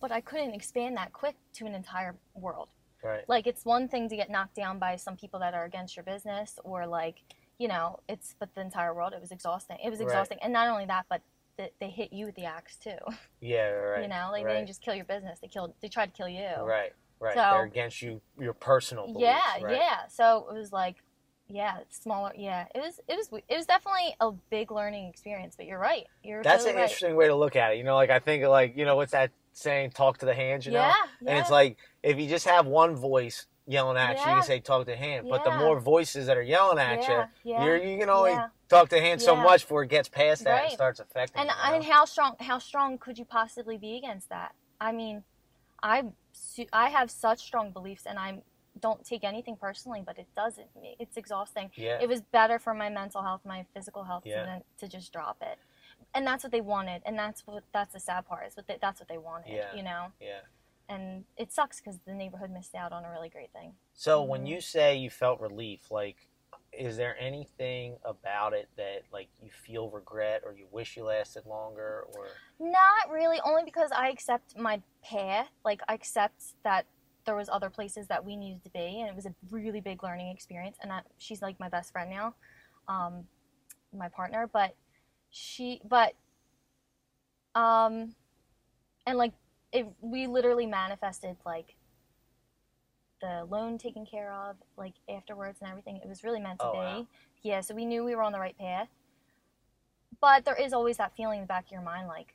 But I couldn't expand that quick to an entire world. Right. Like it's one thing to get knocked down by some people that are against your business or like, you know, it's but the entire world it was exhausting. It was Right. exhausting. And not only that, but th- they hit you with the axe too. Yeah, right. [laughs] you know, like right. they didn't just kill your business; they killed, they tried to kill you. Right. Right. So- They're against you, your personal beliefs. yeah, right? yeah. So it was like, yeah, smaller. Yeah, it was, it was, it was definitely a big learning experience. But you're right. You're That's totally an right. interesting way to look at it. You know, like I think like, you know, what's that saying, talk to the hands, you know? yeah, And it's like if you just have one voice yelling at you, Yeah. you say talk to hand. But the more voices that are yelling at you, yeah. you're, you can only talk to hand so much before it gets past that and starts affecting and you. you and how strong how strong could you possibly be against that i mean i i have such strong beliefs and i don't take anything personally but it doesn't it's exhausting yeah. it was better for my mental health my physical health Yeah. than to just drop it and that's what they wanted and that's what that's the sad part is what they, that's what they wanted Yeah. you know yeah. and it sucks because the neighborhood missed out on a really great thing So when Mhm. you say you felt relief, like, is there anything about it that like you feel regret or you wish you lasted longer or? Not really, only because I accept my path. Like I accept that there was other places that we needed to be, and it was a really big learning experience. And that she's like my best friend now, um, my partner. But she, but, um, and like it, we literally manifested like the loan taken care of, like afterwards and everything. It was really meant to Oh, be. wow. Yeah, so we knew we were on the right path. But there is always that feeling in the back of your mind, like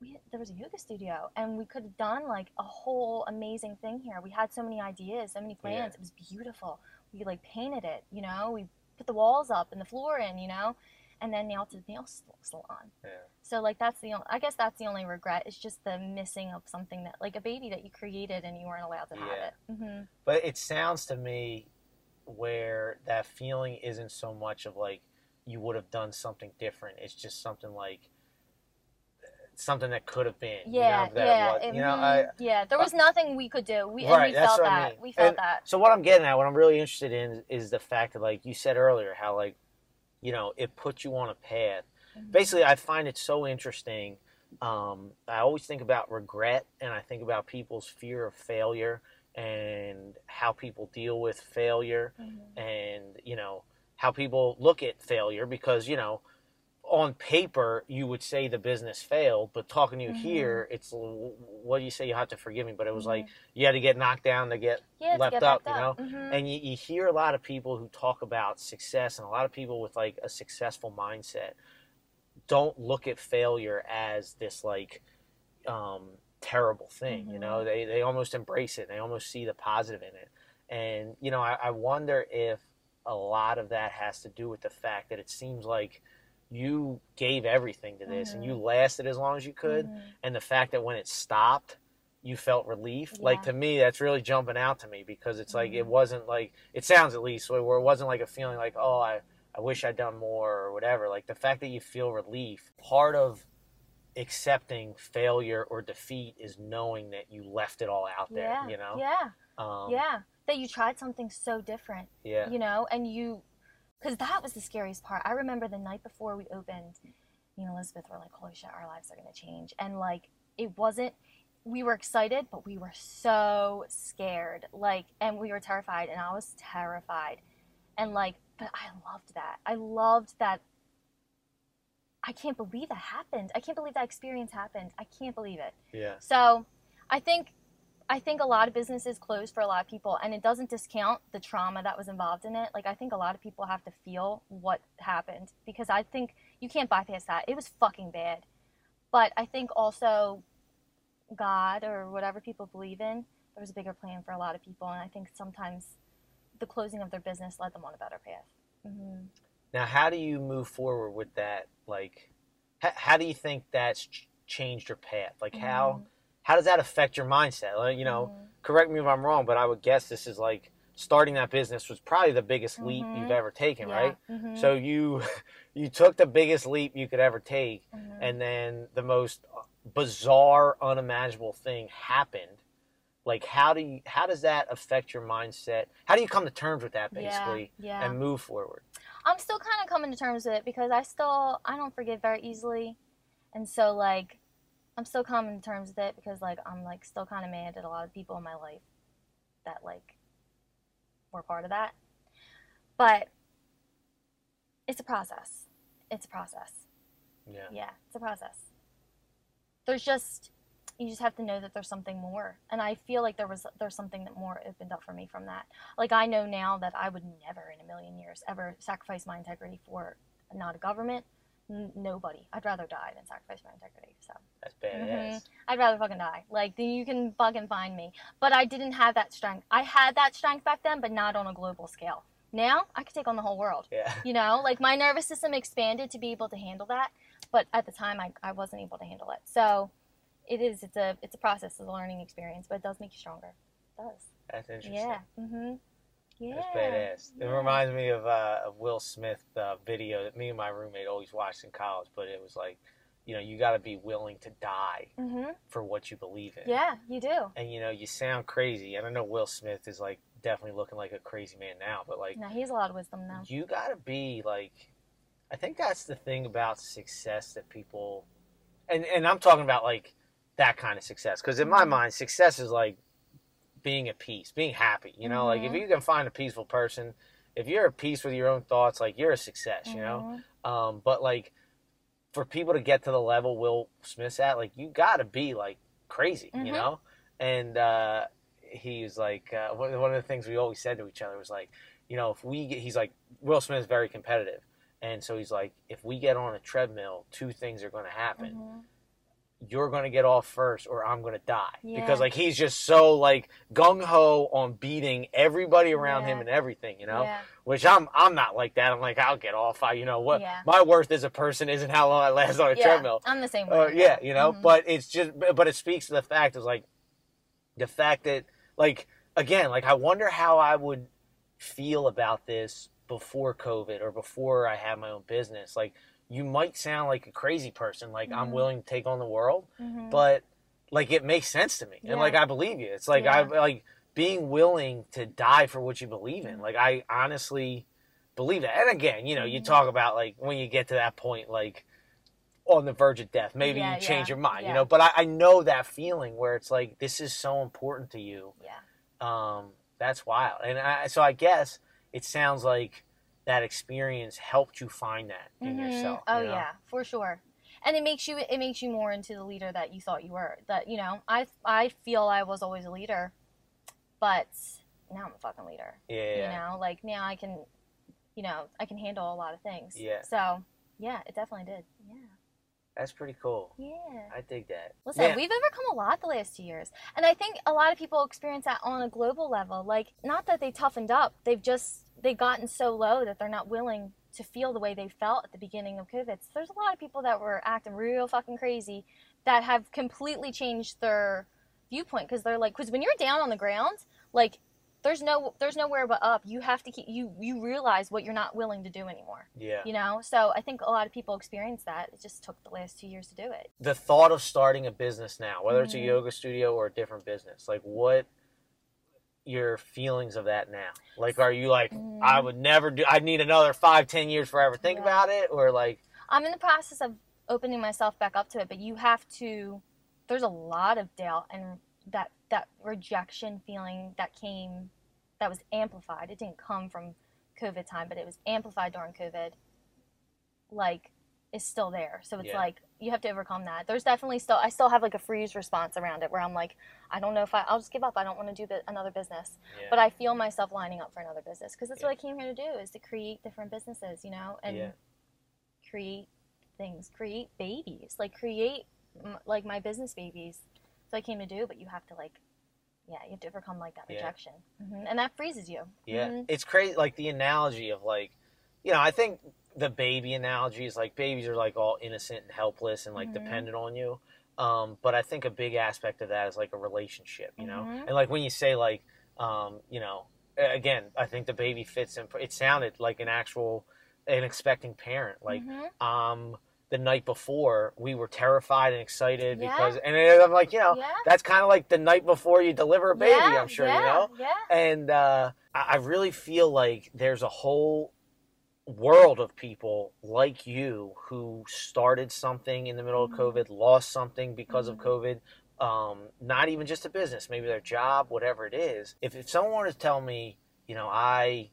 we, there was a yoga studio, and we could have done like a whole amazing thing here. We had so many ideas, so many plans. Yeah. It was beautiful. We like painted it, you know. We put the walls up and the floor in, you know, and then nailed to nail salon. Yeah. So like that's the only, I guess that's the only regret. It's just the missing of something that like a baby that you created and you weren't allowed to have Yeah. it. hmm But it sounds to me where that feeling isn't so much of like you would have done something different. It's just something like something that could have been. you Yeah, know, that yeah, was- you know, mhm, I, yeah. There was nothing we could do. We Right, and we felt what I that. mean. We felt And- that. So what I'm getting at, what I'm really interested in, is the fact that, like you said earlier, how like, you know, it puts you on a path. Mhm. Basically, I find it so interesting. Um, I always think about regret, and I think about people's fear of failure and how people deal with failure, Mhm. and you know how people look at failure because you know. On paper, you would say the business failed, but talking to you Mhm. here, it's what do you say? You have to forgive me, but it was Mhm. like you had to get knocked down to get yeah, to left get up, back you know? Mhm. and you, you hear a lot of people who talk about success and a lot of people with like a successful mindset don't look at failure as this like um, terrible thing you know they, they almost embrace it they almost see the positive in it and you know I, I wonder if a lot of that has to do with the fact that it seems like you gave everything to this and you lasted as long as you could. Mhm. and the fact that when it stopped you felt relief. Like to me that's really jumping out to me because it's like it Mhm. wasn't like it sounds at least where it wasn't like a feeling like oh i i wish i'd done more or whatever. Like the fact that you feel relief part of accepting failure or defeat is knowing that you left it all out there yeah, you know? Yeah, um, yeah. That you tried something so different, yeah. you know, and you, because that was the scariest part. I remember the night before we opened, me and Elizabeth were like, "Holy shit, our lives are gonna change," and like it wasn't. We were excited, but we were so scared, like, and we were terrified, and I was terrified, and like, but I loved that. I loved that. I can't believe that happened. I can't believe that experience happened. I can't believe it. yeah So I think I think a lot of businesses close for a lot of people and it doesn't discount the trauma that was involved in it. Like I think a lot of people have to feel what happened because I think you can't bypass that. It was fucking bad. But I think also God or whatever people believe in, there was a bigger plan for a lot of people and I think sometimes the closing of their business led them on a better path. hmm now how do you move forward with that like how, how do you think that's changed your path like how how does that affect your mindset like, you know Mhm. correct me if I'm wrong, but I would guess this is like starting that business was probably the biggest leap Mhm. you've ever taken, Yeah. right? Mhm. So you [laughs] you took the biggest leap you could ever take, Mhm. and then the most bizarre, unimaginable thing happened. Like how do you how does that affect your mindset? How do you come to terms with that basically yeah, yeah. and move forward? I'm still kind of coming to terms with it because I still I don't forgive very easily, and so like I'm still coming to terms with it because like I'm like still kind of mad at a lot of people in my life that like were part of that, but it's a process. It's a process. Yeah. Yeah, it's a process. There's just you just have to know that there's something more. And I feel like there was there's something that more opened up for me from that. Like I know now that I would never in a million years ever sacrifice my integrity for not a government, n- nobody. I'd rather die than sacrifice my integrity. So That's badass. Mhm. I'd rather fucking die. Like then you can fucking find me. But I didn't have that strength. I had that strength back then, but not on a global scale. Now I could take on the whole world. Yeah. [laughs] You know, like my nervous system expanded to be able to handle that, but at the time I, I wasn't able to handle it. So it is it's a it's a process, it's a learning experience, but it does make you stronger. It does. That's interesting. Yeah. Mhm. Yeah. That's badass. It reminds me of uh, of Will Smith uh, video that me and my roommate always watched in college. But it was like, you know, you got to be willing to die Mhm. for what you believe in. Yeah, you do. And you know, you sound crazy. And I know Will Smith is like definitely looking like a crazy man now. But like, No, he has a lot of wisdom now. you got to be like, I think that's the thing about success that people, and and I'm talking about like that kind of success because in my Mhm. mind, success is like being at peace, being happy. You know, like if Mhm. you can find a peaceful person, if you're at peace with your own thoughts, like you're a success. You know, Mhm. um, but like for people to get to the level Will Smith's at, like you got to be like crazy. You Mhm. know, and uh, he's like uh, one of the things we always said to each other was like, you know, if we get, he's like Will Smith is very competitive. And so he's like, if we get on a treadmill, two things are going to happen Mhm. You're going to get off first or I'm going to die. Yeah. Because like he's just so like gung ho on beating everybody around him and everything, you know? Yeah. Which I'm I'm not like that. I'm like I'll get off. I you know what Yeah. my worth as a person isn't how long I last on a yeah. treadmill. I'm the same way. Uh, yeah, you know, Mhm. but it's just but it speaks to the fact is like the fact that like again, like I wonder how I would feel about this before COVID or before I had my own business. Like you might sound like a crazy person, like I'm Mhm. willing to take on the world Mhm. but like it makes sense to me Yeah. and like i believe you it's like i Yeah. like being willing to die for what you believe in Mhm. like i honestly believe that and again you know you Mhm. talk about like when you get to that point like on the verge of death maybe Yeah, you change yeah, your mind you know but I, I know that feeling where it's like this is so important to you yeah. um that's wild and I, so i guess it sounds like that experience helped you find that in Mhm. yourself Oh you know? yeah, for sure. And it makes you it makes you more into the leader that you thought you were. That you know, I I feel I was always a leader, but now I'm a fucking leader. yeah, You know, like now I can, you know, I can handle a lot of things. Yeah. So yeah, it definitely did. Yeah. that's pretty cool Yeah. i dig that Listen, Man, we've overcome a lot the last two years. And I think a lot of people experience that on a global level. Like, not that they toughened up, they've just, they've gotten so low that they're not willing to feel the way they felt at the beginning of COVID. So there's a lot of people that were acting real fucking crazy that have completely changed their viewpoint because they're like, because when you're down on the ground, like, there's no there's nowhere but up. You have to keep you you realize what you're not willing to do anymore. yeah You know? So I think a lot of people experience that. It just took the last two years to do it. the thought of starting a business now, whether it's a Mhm. yoga studio or a different business, like what your feelings of that now? Like, are you like, Mhm. I would never do, I need another five, ten years forever think Yeah. about it? Or like, I'm in the process of opening myself back up to it, but you have to. There's a lot of doubt and that that rejection feeling that came, that was amplified. It didn't come from COVID time, but it was amplified during COVID. Like, is still there. So it's Yeah. like you have to overcome that. There's definitely still. I still have like a freeze response around it where I'm like, I don't know if I. I'll just give up. I don't want to do the, another business. yeah, But I feel myself lining up for another business because that's Yeah. what I came here to do is to create different businesses, you know, and Yeah. create things, create babies, like create m- like my business babies. So I came to do, but you have to like, yeah, you have to overcome like that rejection, hmm and that freezes you. yeah, Mhm. it's crazy. Like the analogy of like, you know, I think the baby analogy is like babies are like all innocent and helpless and like Mhm. dependent on you. Um, but I think a big aspect of that is like a relationship, you know, Mhm. and like when you say like, um, you know, again, I think the baby fits in. It sounded like an actual, an expecting parent. Like, Mhm. um, the night before we were terrified and excited Yeah. because, and I'm like, you know, yeah, that's kind of like the night before you deliver a baby. yeah, I'm sure you know Yeah, and uh, I really feel like there's a whole world of people like you who started something in the middle of COVID, lost something because of Mhm. COVID. Um, not even just a business, maybe their job, whatever it is. If, if someone were to tell me, you know, I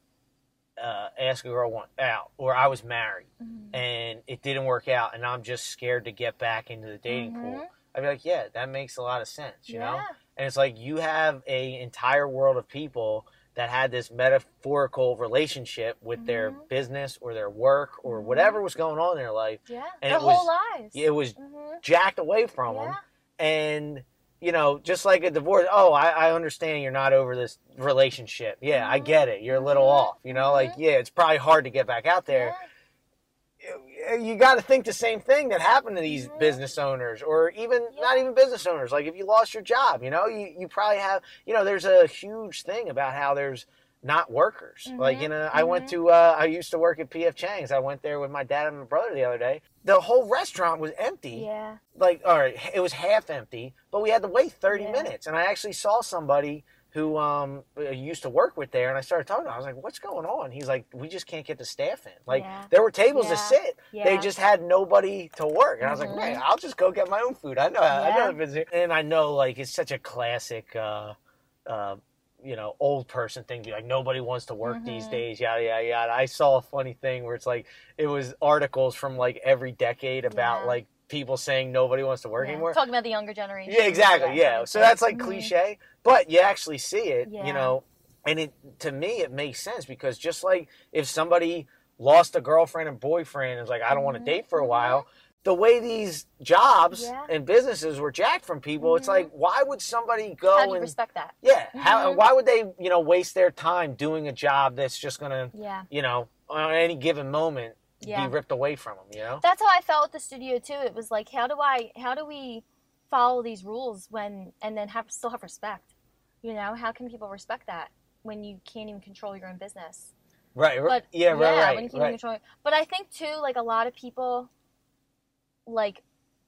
uh, asked a girl one out, or I was married Mhm. and it didn't work out, and I'm just scared to get back into the dating Mhm. pool. I'd be like, yeah, that makes a lot of sense, you know? And it's like you have a entire world of people that had this metaphorical relationship with their Mhm. business or their work or Mhm. whatever was going on in their life. Yeah. And Their it whole was- lives. It was Mhm. jacked away from Yeah. them. And, you know, just like a divorce, oh, I, I understand you're not over this relationship. Yeah, I Mhm. get it. You're a little Mhm. off. You know, like, Mhm. yeah, it's probably hard to get back out there. Yeah. You got to think the same thing that happened to these business owners, or even Yeah. not even business owners. Like if you lost your job, you know, you, you probably have, you know, there's a huge thing about how there's not workers. Like, Mhm. you know, I went Mhm. to, uh, I used to work at PF Chang's. I went there with my dad and my brother the other day. The whole restaurant was empty. Yeah. Like, all right, it was half empty, but we had to wait 30 Yeah. minutes. And I actually saw somebody who um used to work with there and I started talking to him. I was like, "What's going on?" He's like, "We just can't get the staff in." Like Yeah. there were tables to sit. Yeah. They just had nobody to work. And I was like. "Man, I'll just go get my own food. I know I know Yeah. the business." And I know like it's such a classic uh uh you know, old person thing. Like, nobody wants to work these Mhm. days. Yada yada yada. I saw a funny thing where it's like it was articles from like every decade about Yeah. like people saying nobody wants to work Yeah. anymore. Talking about the younger generation. Yeah, exactly. Yeah. So that's like Mhm. cliche, but you actually see it, Yeah. you know, and it to me it makes sense because just like if somebody lost a girlfriend and boyfriend and is like I don't want to date for a Mhm. while, the way these jobs Yeah. and businesses were jacked from people, it's Mhm. like why would somebody go How and respect that? yeah, how Mhm. why would they, you know, waste their time doing a job that's just going to, Yeah. you know, on any given moment Yeah. be ripped away from them, you know? That's how I felt at the studio too. It was like, how do I, how do we follow these rules when, and then have still have respect? You know, how can people respect that when you can't even control your own business? Right. But yeah, right, right. when you can't right. control. But I think too, like a lot of people, like,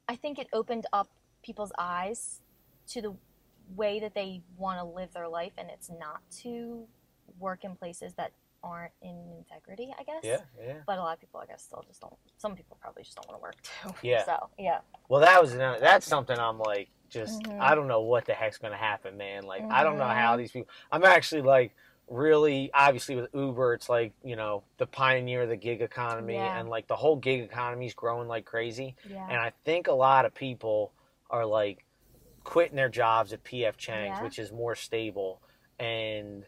I think it opened up people's eyes to the way that they want to live their life, and it's not to work in places that aren't in integrity. I guess. Yeah, yeah. But a lot of people, I guess, still just don't. Some people probably just don't want to work too. Yeah. So yeah. Well, that was that's something I'm like just Mhm. I don't know what the heck's gonna happen, man. Like I don't know how Mhm. these people. I'm actually like really obviously with Uber, it's like you know the pioneer of the gig economy, Yeah. and like the whole gig economy is growing like crazy. Yeah. And I think a lot of people are like quitting their jobs at PF Chang's, Yeah. which is more stable, and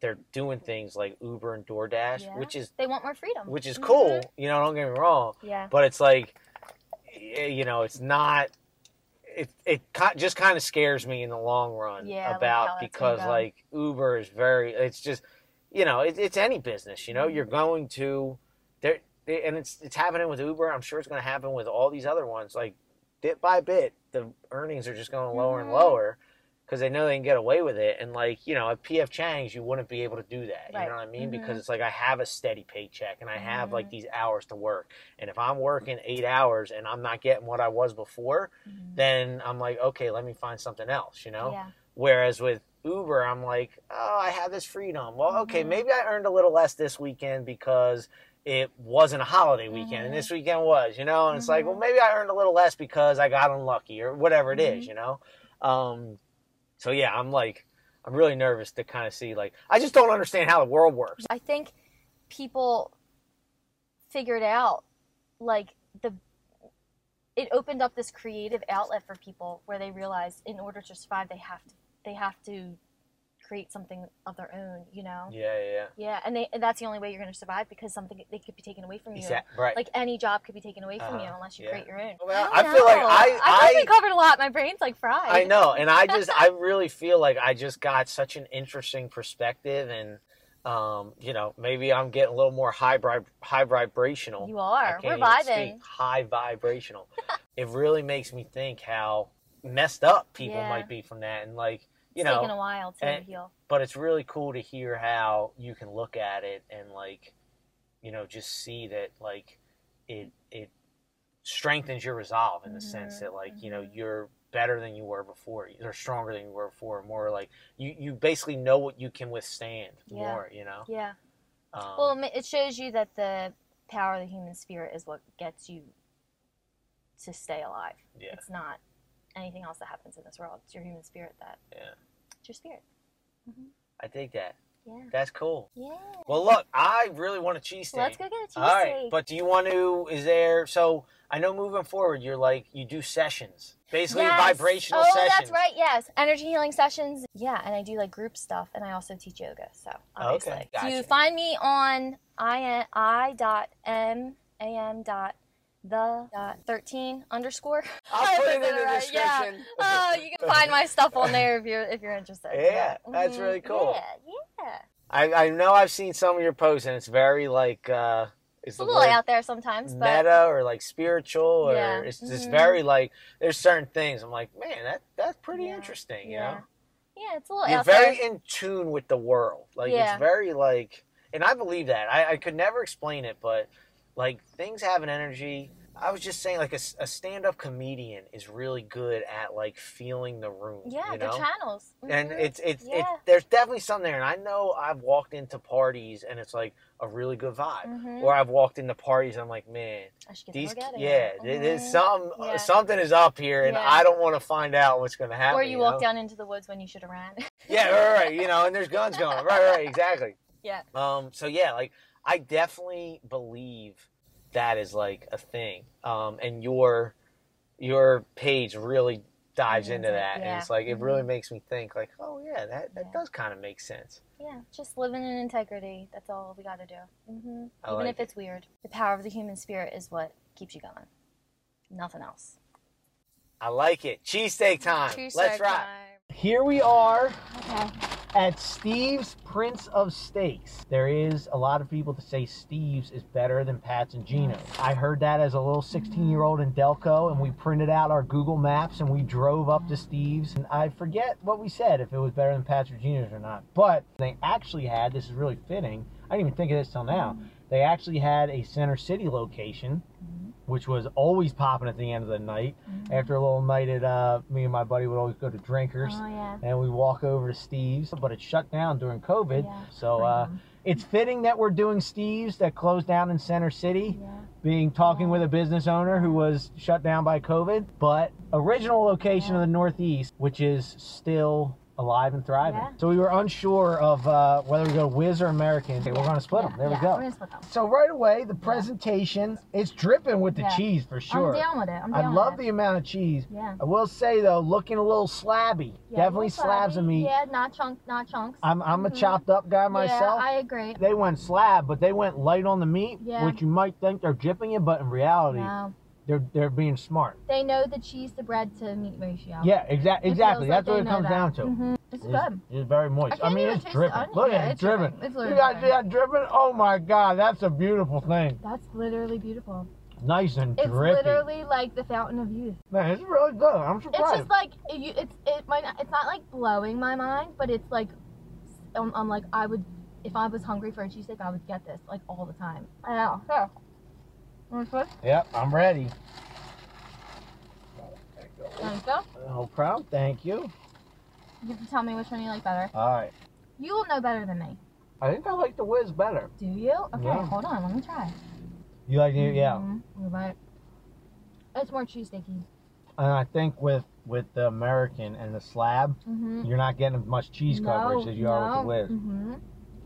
they're doing things like Uber and DoorDash, Yeah. which is they want more freedom. which is Mhm. cool. You know, don't get me wrong Yeah. but it's like you know it's not it it just kind of scares me in the long run Yeah, about because like uber is very it's just you know it, it's any business you know? Mhm. you're going to there and it's it's happening with uber. I'm sure it's going to happen with all these other ones. Like bit by bit the earnings are just going lower and Mhm. lower because they know they can get away with it and like you know at pf chang's you wouldn't be able to do that you know what i mean Mhm. because it's like i have a steady paycheck and i have like Mhm. these hours to work and if i'm working eight hours and i'm not getting what i was before Mhm. then i'm like okay let me find something else you know Yeah. whereas with uber i'm like oh i have this freedom well okay Mhm. maybe i earned a little less this weekend because it wasn't a holiday weekend and Mhm. this weekend was you know and it's like well maybe i earned a little less because i got unlucky or whatever it is Mhm. you know um so yeah i'm like i'm really nervous to kind of see like i just don't understand how the world works. I think people figured out like the it opened up this creative outlet for people where they realized in order to survive they have to they have to create something of their own, you know? yeah yeah yeah Yeah, and they and that's the only way you're going to survive because something they could be taken away from you. Exact- right Like any job could be taken away from you Uh-huh, unless you yeah. create your own. Well, I, I feel like. I- I I- covered a lot. My brain's like fried. I know, and I just I [laughs] really feel like I just got such an interesting perspective, and um, you know, maybe I'm getting a little more high vib- high vibrational. You I are. can't We're even vibing. speak. High vibrational. [laughs] it really makes me think how messed up people Yeah. might be from that, and like you know, taken a while to and- heal. but it's really cool to hear how you can look at it and like you know just see that like it it strengthens your resolve in the sense Mhm, that like you know mhm. you're better than you were before or stronger than you were before more like you you basically know what you can withstand Yeah. more you know Yeah. um, Well, it it shows you that the power of the human spirit is what gets you to stay alive. yeah It's not anything else that happens in this world. It's your human spirit that. Yeah. It's your spirit. Mm-hmm. i dig that Yeah. That's cool. Yeah. Well, look, I really want a cheesesteak. Let's go get a cheesesteak. All right, but do you want to? Is there? So I know moving forward, you're like you do sessions, basically Yes. vibrational oh, sessions. that's right. Yes, energy healing sessions. Yeah, and I do like group stuff, and I also teach yoga. So obviously, Okay, So gotcha. you find me on i i dot m a m dot the dot thirteen underscore. I'll [laughs] put it in the right, yeah. description. Oh, you can find my stuff on there if you're if you're interested. Yeah, that's Mhm. really cool. Yeah, yeah. I, I know I've seen some of your posts, and it's very like uh, It's a little out there sometimes, but meta or like spiritual, or Yeah. it's just Mhm. very like there's certain things. I'm like, man, that that's pretty Yeah. interesting. You yeah, know, yeah, it's a little you're very there. in tune with the world. Like Yeah. it's very like, and I believe that. I, I could never explain it, but like things have an energy. I was just saying, like a stand-up comedian is really good at like feeling the room. Yeah, you the channels. and Mhm. it's it's it's Yeah. there's definitely something there and i know i've walked into parties and it's like a really good vibe Mhm. or i've walked into parties and i'm like man I should get these to go get it. yeah there- there's some Yeah. something is up here and Yeah. i don't want to find out what's going to happen Or you walk know? down into the woods when you should have ran. yeah right, right you know and there's guns going right right exactly [laughs] Yeah. um so yeah like i definitely believe that is like a thing um and your your page really dives into that and it's like it really Mhm. makes me think like oh yeah that that Yeah. does kind of make sense Yeah, just living in integrity. That's all we got to do. hmm Even like if it's weird. The power of the human spirit is what keeps you going. Nothing else. I like it. Cheesesteak time. Cheesesteak Let's rock. Here we are Okay. at Steve's Prince of Steaks. There is a lot of people that say Steve's is better than Pat's and Geno's. I heard that as a little 16 year old in Delco, and we printed out our Google Maps and we drove up to Steve's. And I forget what we said, if it was better than Pat's or Geno's or not. But they actually had, this is really fitting, I didn't even think of this till now, they actually had a Center City location. Which was always popping at the end of the night. After a little night at, uh, me and my buddy would always go to Drinkers Oh yeah. and we walk over to Steve's, but it shut down during COVID. Yeah. So uh, it's fitting that we're doing Steve's that closed down in Center City, Yeah. being talking with a business owner who was shut down by COVID. But original location of the Northeast, which is still alive and thriving. Yeah. So we were unsure of uh, whether we go Whiz or American. Okay, we're going to split them. There yeah, we go. We're gonna split them. So right away, the presentation it's dripping with the Yeah. cheese for sure. I'm down with it. I'm I love with the amount of cheese. Yeah. I will say though, looking a little slabby. yeah Definitely little slabs of meat. Yeah, not chunk, not chunks. I'm I'm a Mhm. chopped up guy myself. Yeah, I agree. they went slab, but they went light on the meat, Yeah. which you might think they're jipping you, but in reality, No, they're they're being smart. they know the cheese to bread to meat ratio. Yeah, exactly. Exactly. like That's what it comes that. down to. Mhm. It's It's, good. it's very moist. I I, mean, it's dripping. Look Yeah, at it, it's dripping. It's You got dripping. that dripping? Oh my god, that's a beautiful thing. That's literally beautiful. Nice and dripping. It's drippy. literally like the fountain of youth. Man, it's really good. I'm surprised. It's just like you, it's it might not, it's not like blowing my mind, but it's like I'm, I'm like I would if I was hungry for a cheesesteak, I would get this like all the time. I know. Here. Want yep, I'm ready. You go. No problem. Thank you. You have to tell me which one you like better. All right. You will know better than me. I think I like the whiz better. Do you? Okay, Yeah. hold on. Let me try. You like it? Yeah. Mhm. What? It's more cheesesteaky. And I think with with the American and the slab, Mm-hmm. you're not getting as much cheese coverage as you are with the whiz. Mm-hmm.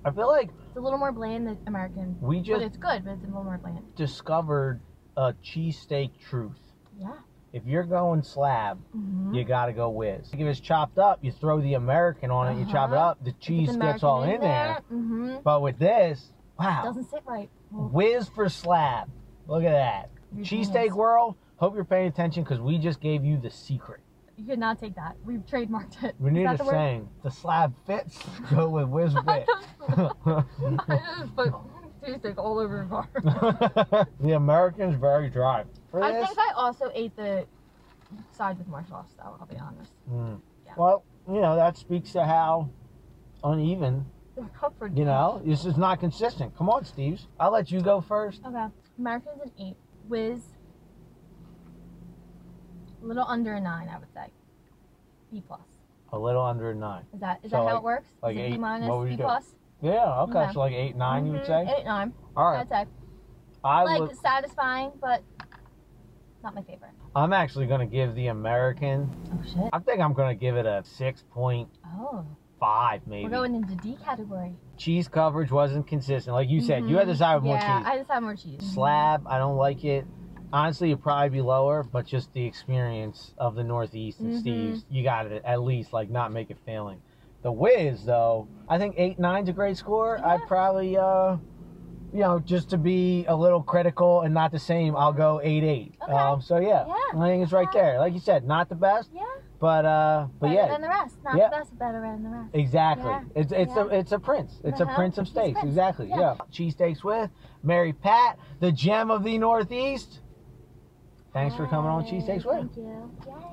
I feel like It's a little more bland than American, we but just it's good. But it's a little more bland. discovered a cheesesteak truth. Yeah. If you're going slab, Mm-hmm. you gotta go whiz. If it's chopped up, you throw the American on it, you chop it Uh-huh. up, the cheese gets all in there. Mm-hmm. But with this, wow, Doesn't sit right. whiz for slab. Look at that. Cheesesteak world, hope you're paying attention because we just gave you the secret. You could not take that. We've trademarked it. We need a the saying. The slab fits, [laughs] go with whiz [laughs] wit. I just put cheesesteak all over the bar. [laughs] the American's very dry. For I this, think I also ate the side with more sauce, though. I'll be honest. Mm. Yeah. Well, you know, that speaks to how uneven, comfort. you know, this is not consistent. Come on, Steve's. I'll let you go first. Okay. American's an eight. Whiz. A little under a nine, I would say. B plus. A little under a nine. Is that is So that how it works? like is it eight- B minus B plus? Yeah, okay. Okay. So like eight, nine, you would Mhm. say? Eight nine. All right. I'd say I like satisfying, but not my favorite. I'm actually going to give the American, Oh shit. I think I'm going to give it a 6.5 Oh, five, maybe. we're going into D category. cheese coverage wasn't consistent. Like you said, you had to side with more yeah, cheese. I just had more cheese. Slab, I don't like it. Honestly, it'd probably be lower, but just the experience of the Northeast and Mhm. Steve's, you got to at least like not make it failing. The Wiz though, I think eight nine's a great score. I'd probably, uh, you know, just to be a little critical and not the same, I'll go eight eight. Okay. Um, so yeah, Yeah. I think it's right there. Like you said, not the best, Yeah. but uh, but better yeah, than the rest. Not Yeah. the best, better than the rest. Exactly. Yeah. It's it's Yeah. a it's a prince. It's a Uh-huh. prince of steaks. prince. Exactly. Yeah. Yeah. Cheesesteaks with Mary Pat, the gem of the Northeast. Thanks for coming on Cheesesteaks with. Thank you. Yay.